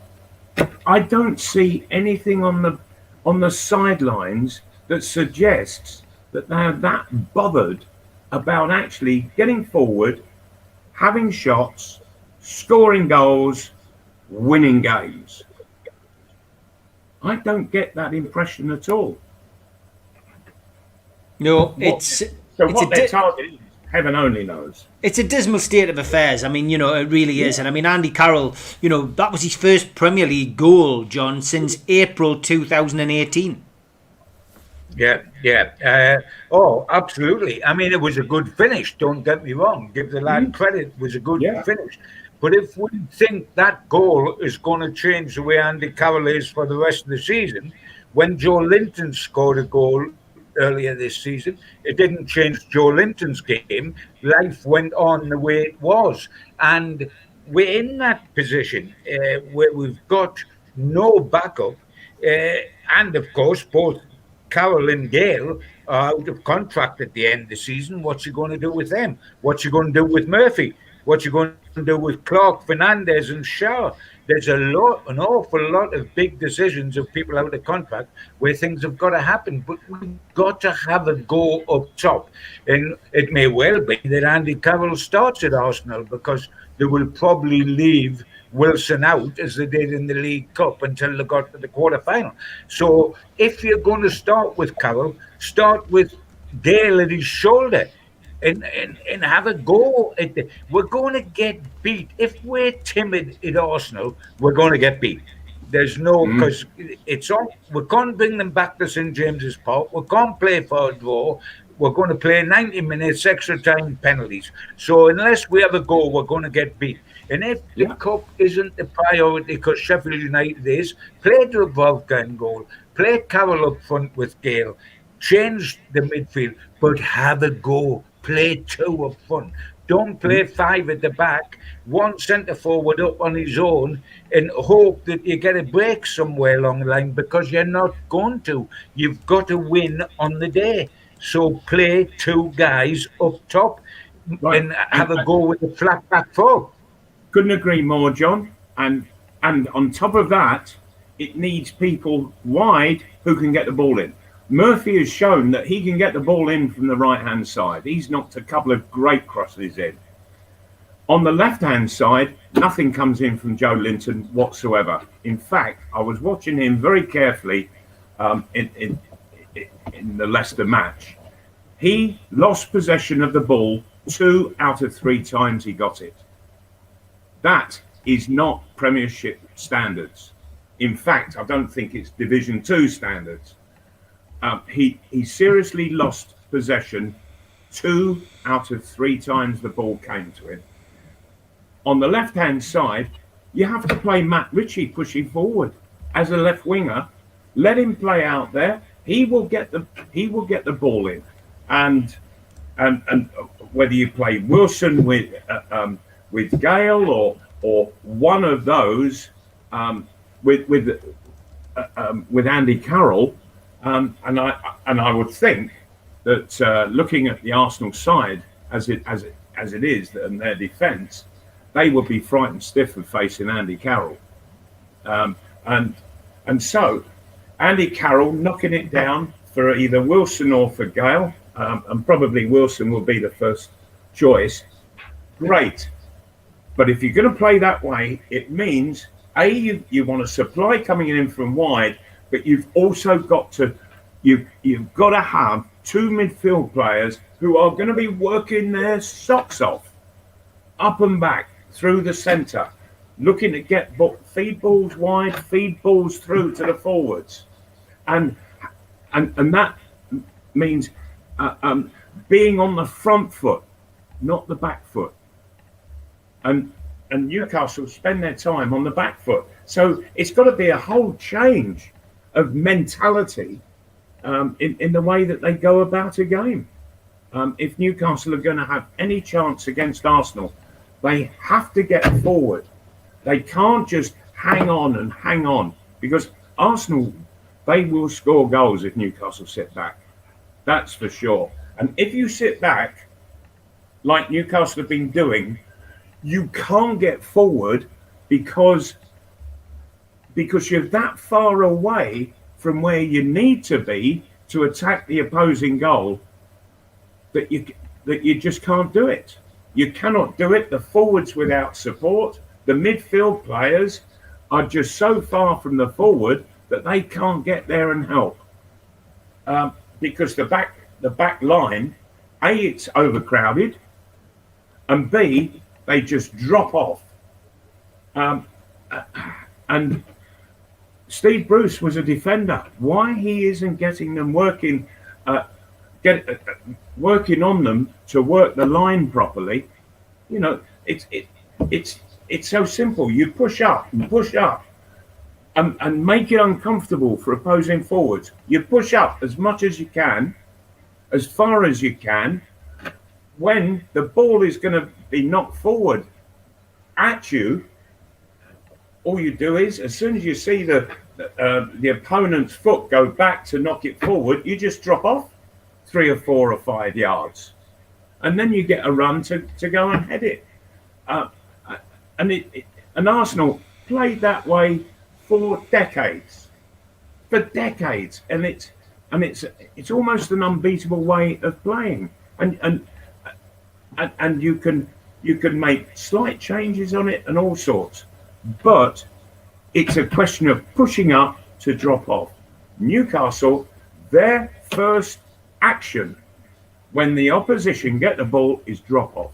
I don't see anything on the on the sidelines that suggests that they're that bothered about actually getting forward, having shots, scoring goals, winning games. I don't get that impression at all. No, it's So it's what a their di- target is, heaven only knows. it's a dismal state of affairs. I mean, you know, it really is. And I mean, Andy Carroll, you know, that was his first Premier League goal, John, since April 2018. Yeah, yeah. Uh, oh, absolutely. I mean, it was a good finish. Don't get me wrong. Give the lad credit. It was a good Yeah. finish. But if we think that goal is going to change the way Andy Carroll is for the rest of the season, when Joelinton scored a goal earlier this season, it didn't change Joelinton's game. Life went on the way it was. And we're in that position uh, where we've got no backup. Uh, and of course, both Carroll and Gayle are out of contract at the end of the season. What's he going to do with them? What's he going to do with Murphy? What's he going to do with Clark, Fernandez, and Shaw? There's a lot, an awful lot of big decisions of people out of contract where things have got to happen. But we've got to have a go up top, and it may well be that Andy Carroll starts at Arsenal because they will probably leave Wilson out as they did in the League Cup until they got to the quarter final. So if you're going to start with Carroll, start with Dale at his shoulder and, and, and have a go at the, we're going to get beat. If we're timid at Arsenal, we're going to get beat. There's no mm. because it's on. We can't bring them back to St James's Park. We can't play for a draw. We're going to play 90 minutes extra time penalties. So unless we have a goal, we're going to get beat. And if the cup isn't the priority, because Sheffield United is, play Dubravka in goal, play Carroll up front with Gayle, change the midfield, but have a go. Play two up front. Don't play mm-hmm. five at the back, one centre forward up on his own, and hope that you get a break somewhere along the line because you're not going to. You've got to win on the day. So play two guys up top Right. and have a go with the flat back four. Couldn't agree more, John. And and on top of that, it needs people wide who can get the ball in. Murphy has shown that he can get the ball in from the right hand side. He's knocked a couple of great crosses in. On the left hand side, nothing comes in from Joelinton whatsoever. In fact, I was watching him very carefully um, in, in, in the Leicester match. He lost possession of the ball two out of three times he got it. That is not Premiership standards. In fact, I don't think it's Division Two standards. Um, he he seriously lost possession two out of three times the ball came to him. On the left hand side, you have to play Matt Ritchie pushing forward as a left winger. Let him play out there. He will get the he will get the ball in, and and and whether you play Wilson with uh, um, with Gayle or or one of those um, with with uh, um, with Andy Carroll, um, and I and I would think that uh, looking at the Arsenal side as it as it as it is and their defence, they would be frightened stiff of facing Andy Carroll, um, and and so Andy Carroll knocking it down for either Wilson or for Gayle, um, and probably Wilson will be the first choice. Great. But if you're going to play that way, it means A, you, you want a supply coming in from wide, but you've also got to you you've got to have two midfield players who are going to be working their socks off up and back through the centre, looking to get feed balls wide, feed balls through to the forwards, and and and that means uh, um, being on the front foot, not the back foot. And and Newcastle spend their time on the back foot, so it's got to be a whole change of mentality um, in in the way that they go about a game. Um, if Newcastle are going to have any chance against Arsenal, they have to get forward. They can't just hang on and hang on because Arsenal, they will score goals if Newcastle sit back. That's for sure. And if you sit back, like Newcastle have been doing, you can't get forward because because you're that far away from where you need to be to attack the opposing goal that you that you just can't do it. You cannot do it. The forwards without support, the midfield players are just so far from the forward that they can't get there and help. Um, because the back the back line, a it's overcrowded, and b they just drop off. Um, and Steve Bruce was a defender. Why he isn't getting them working, uh, get uh, uh, working on them to work the line properly? You know, it's it, it's it's so simple. You push up and push up, and and make it uncomfortable for opposing forwards. You push up as much as you can, as far as you can. When the ball is going to be knocked forward at you, all you do is, as soon as you see the uh, the opponent's foot go back to knock it forward, you just drop off three or four or five yards, and then you get a run to, to go and head it. Uh, and it, it, and Arsenal played that way for decades, for decades, and it's and it's it's almost an unbeatable way of playing, and and and, and you can you can make slight changes on it and all sorts, but it's a question of pushing up to drop off. Newcastle, their first action when the opposition get the ball is drop off,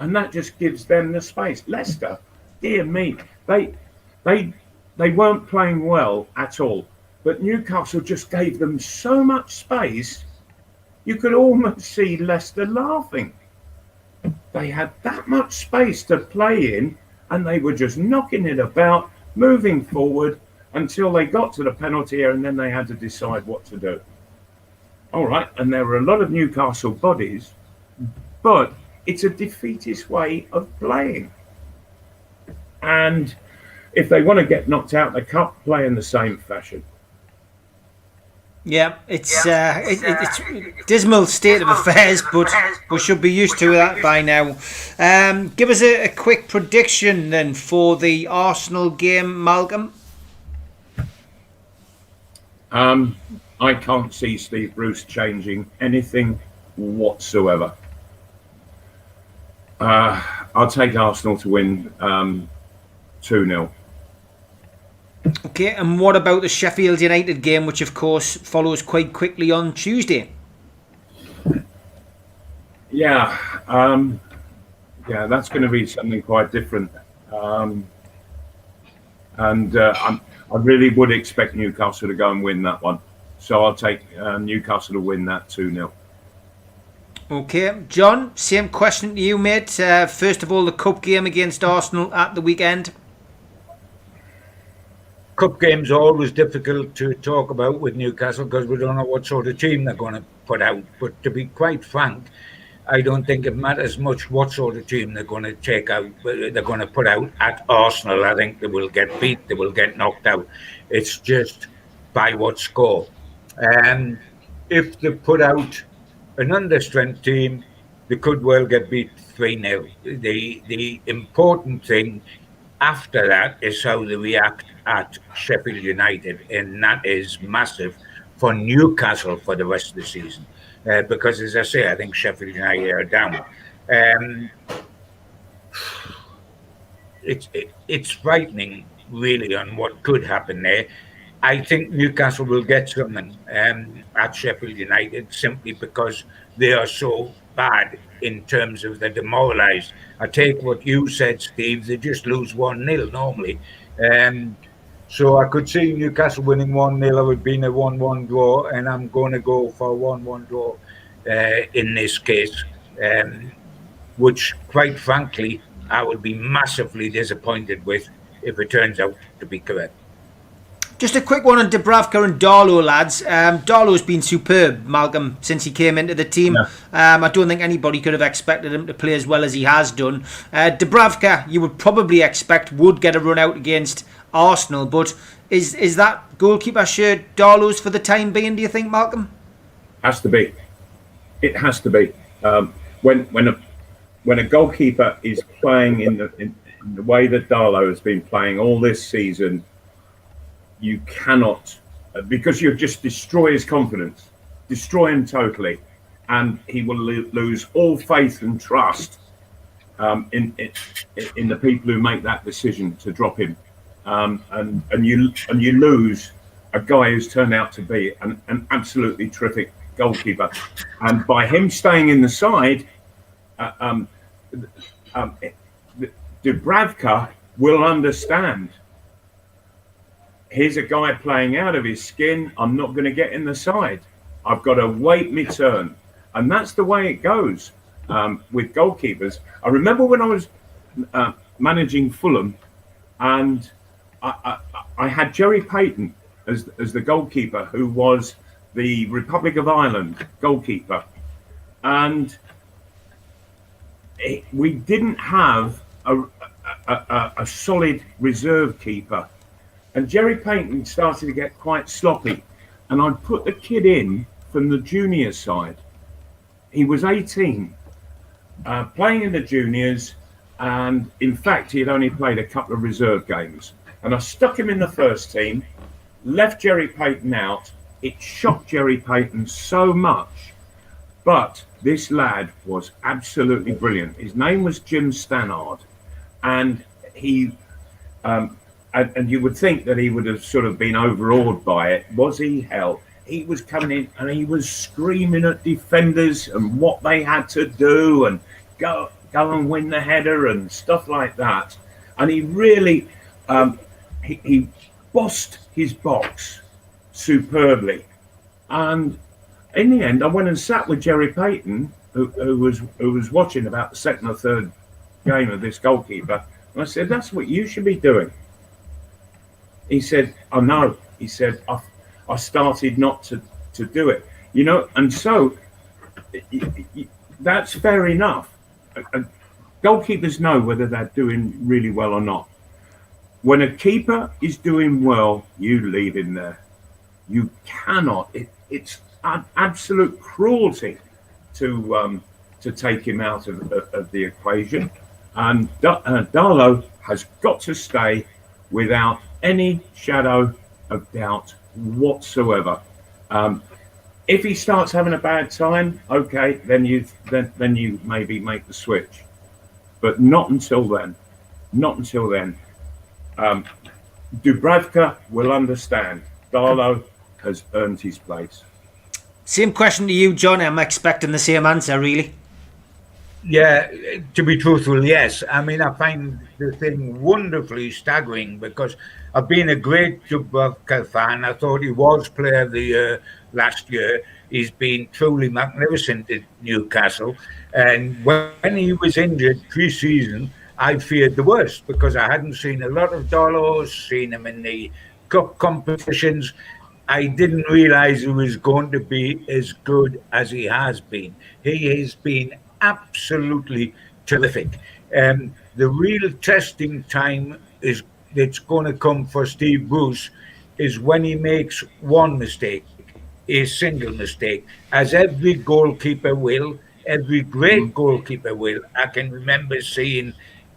and that just gives them the space. Leicester, dear me, they they they weren't playing well at all, but Newcastle just gave them so much space. You could almost see Leicester laughing they had that much space to play in and they were just knocking it about, moving forward until they got to the penalty area and then they had to decide what to do. All right, and there were a lot of Newcastle bodies, but it's a defeatist way of playing. And if they want to get knocked out, they can't play in the same fashion. Yeah, it's uh, it, it, it's dismal state of affairs, but we should be used to that by now. Um, give us a, a quick prediction then for the Arsenal game, Malcolm. Um, I can't see Steve Bruce changing anything whatsoever. Uh, I'll take Arsenal to win um, 2 0. Okay, and what about the Sheffield United game, which of course follows quite quickly on Tuesday? Yeah, um, yeah, that's going to be something quite different. Um, and uh, I'm, I really would expect Newcastle to go and win that one. So I'll take uh, Newcastle to win that 2 0. Okay, John, same question to you, mate. Uh, first of all, the cup game against Arsenal at the weekend. Cup games are always difficult to talk about with Newcastle because we don't know what sort of team they're going to put out. But to be quite frank, I don't think it matters much what sort of team they're going to take out. Uh, they're going to put out at Arsenal. I think they will get beat. They will get knocked out. It's just by what score. And if they put out an understrength team, they could well get beat three 0 The the important thing after that is how they react at Sheffield United, and that is massive for Newcastle for the rest of the season. Uh, because, as I say, I think Sheffield United are down. Um, it's it, it's frightening, really, on what could happen there. I think Newcastle will get something um, at Sheffield United simply because they are so bad in terms of the demoralised. I take what you said, Steve. They just lose one 0 normally. Um, so I could see Newcastle winning 1 0. It would be a 1 1 draw, and I'm going to go for a 1 1 draw uh, in this case, um, which, quite frankly, I would be massively disappointed with if it turns out to be correct. Just a quick one on Dubravka and Darlow, lads. Um, Darlow's been superb, Malcolm, since he came into the team. Yeah. Um, I don't think anybody could have expected him to play as well as he has done. Uh, Dubravka, you would probably expect would get a run out against Arsenal, but is is that goalkeeper shirt Darlow's for the time being? Do you think, Malcolm? Has to be. It has to be. Um, when when a when a goalkeeper is playing in the in, in the way that Darlow has been playing all this season, you cannot uh, because you just destroy his confidence, destroy him totally, and he will lo- lose all faith and trust um, in, in in the people who make that decision to drop him, um, and and you and you lose a guy who's turned out to be an, an absolutely terrific goalkeeper, and by him staying in the side, uh, um, um, Dubravka will understand here's a guy playing out of his skin. I'm not going to get in the side. I've got to wait my turn. And that's the way it goes um, with goalkeepers. I remember when I was uh, managing Fulham and I, I, I had Gerry Peyton as, as the goalkeeper who was the Republic of Ireland goalkeeper. And it, we didn't have a, a, a, a solid reserve keeper. And Gerry Peyton started to get quite sloppy. And I'd put the kid in from the junior side. He was 18, uh, playing in the juniors. And in fact, he had only played a couple of reserve games. And I stuck him in the first team, left Gerry Peyton out. It shocked Gerry Peyton so much. But this lad was absolutely brilliant. His name was Jim Stannard. And he um, and, and you would think that he would have sort of been overawed by it. Was he? Hell, he was coming in and he was screaming at defenders and what they had to do and go go and win the header and stuff like that. And he really um, he, he bossed his box superbly. And in the end, I went and sat with Gerry Peyton, who, who was who was watching about the second or third game of this goalkeeper. And I said, "That's what you should be doing." He said, oh, "I know." He said, "I, I started not to to do it." You know, and so that's fair enough. Goalkeepers know whether they're doing really well or not. When a keeper is doing well, you leave him there. You cannot. It, it's absolute cruelty to um, to take him out of, of, of the equation. And uh, Darlow has got to stay without any shadow of doubt whatsoever. Um, if he starts having a bad time, okay, then you then then you maybe make the switch, but not until then. Not until then. Um, Dubravka will understand. Darlow has earned his place. Same question to you, John. I'm expecting the same answer, really. Yeah, to be truthful, yes. I mean, I find the thing wonderfully staggering because I've been a great Dubravka fan. I thought he was player of the year last year. He's been truly magnificent at Newcastle. And when he was injured pre-season, I feared the worst because I hadn't seen a lot of Darlow's, seen him in the cup competitions. I didn't realize he was going to be as good as he has been. He has been absolutely terrific. Um, the real testing time is that's going to come for Steve Bruce is when he makes one mistake, a single mistake, as every goalkeeper will, every great goalkeeper will. I can remember seeing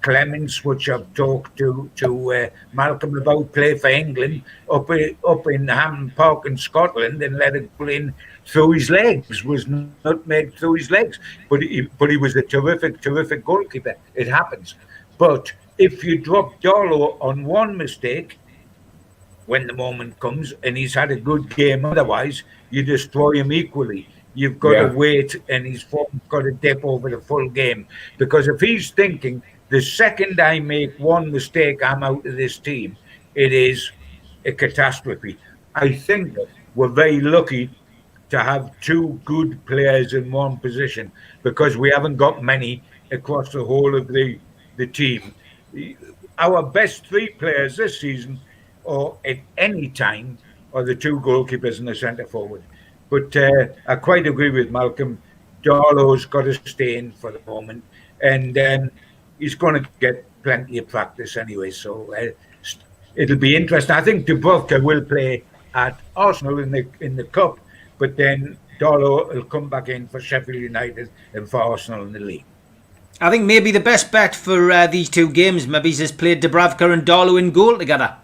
Clemence, which I've talked to to uh, Malcolm about, play for England up in, up in Hampden Park in Scotland and let it in through his legs, was not made through his legs. But he, but he was a terrific, terrific goalkeeper. It happens. But if you drop Darlow on one mistake, when the moment comes, and he's had a good game otherwise, you destroy him equally. You've got Yeah. to wait, and his form's got to dip over the full game. Because if he's thinking, the second I make one mistake, I'm out of this team, it is a catastrophe. I think we're very lucky to have two good players in one position because we haven't got many across the whole of the, the team. Our best three players this season, or at any time, are the two goalkeepers and the centre forward. But uh, I quite agree with Malcolm. Darlow's got to stay in for the moment, and um, he's going to get plenty of practice anyway. So uh, it'll be interesting. I think Dubravka will play at Arsenal in the in the cup, but then Darlow will come back in for Sheffield United and for Arsenal in the league. I think maybe the best bet for uh, these two games maybe is just played Dubravka and Darlow in goal together.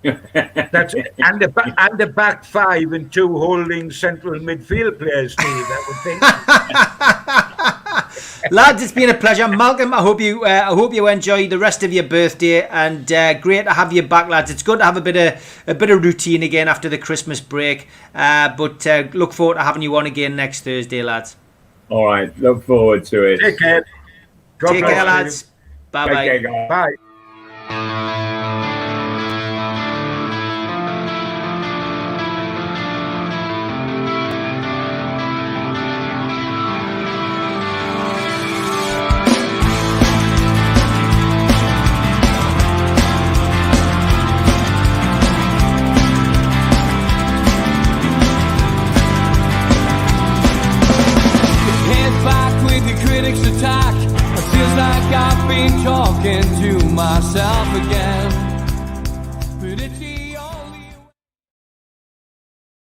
That's it. and the and the back five and two holding central midfield players, Steve. I would think. Lads, it's been a pleasure. Malcolm, I hope you uh, I hope you enjoy the rest of your birthday and uh, great to have you back, lads. It's good to have a bit of a bit of routine again after the Christmas break. Uh, but uh, look forward to having you on again next Thursday, lads. All right, look forward to it. Take care. God Take care, lads. Bye bye. Bye.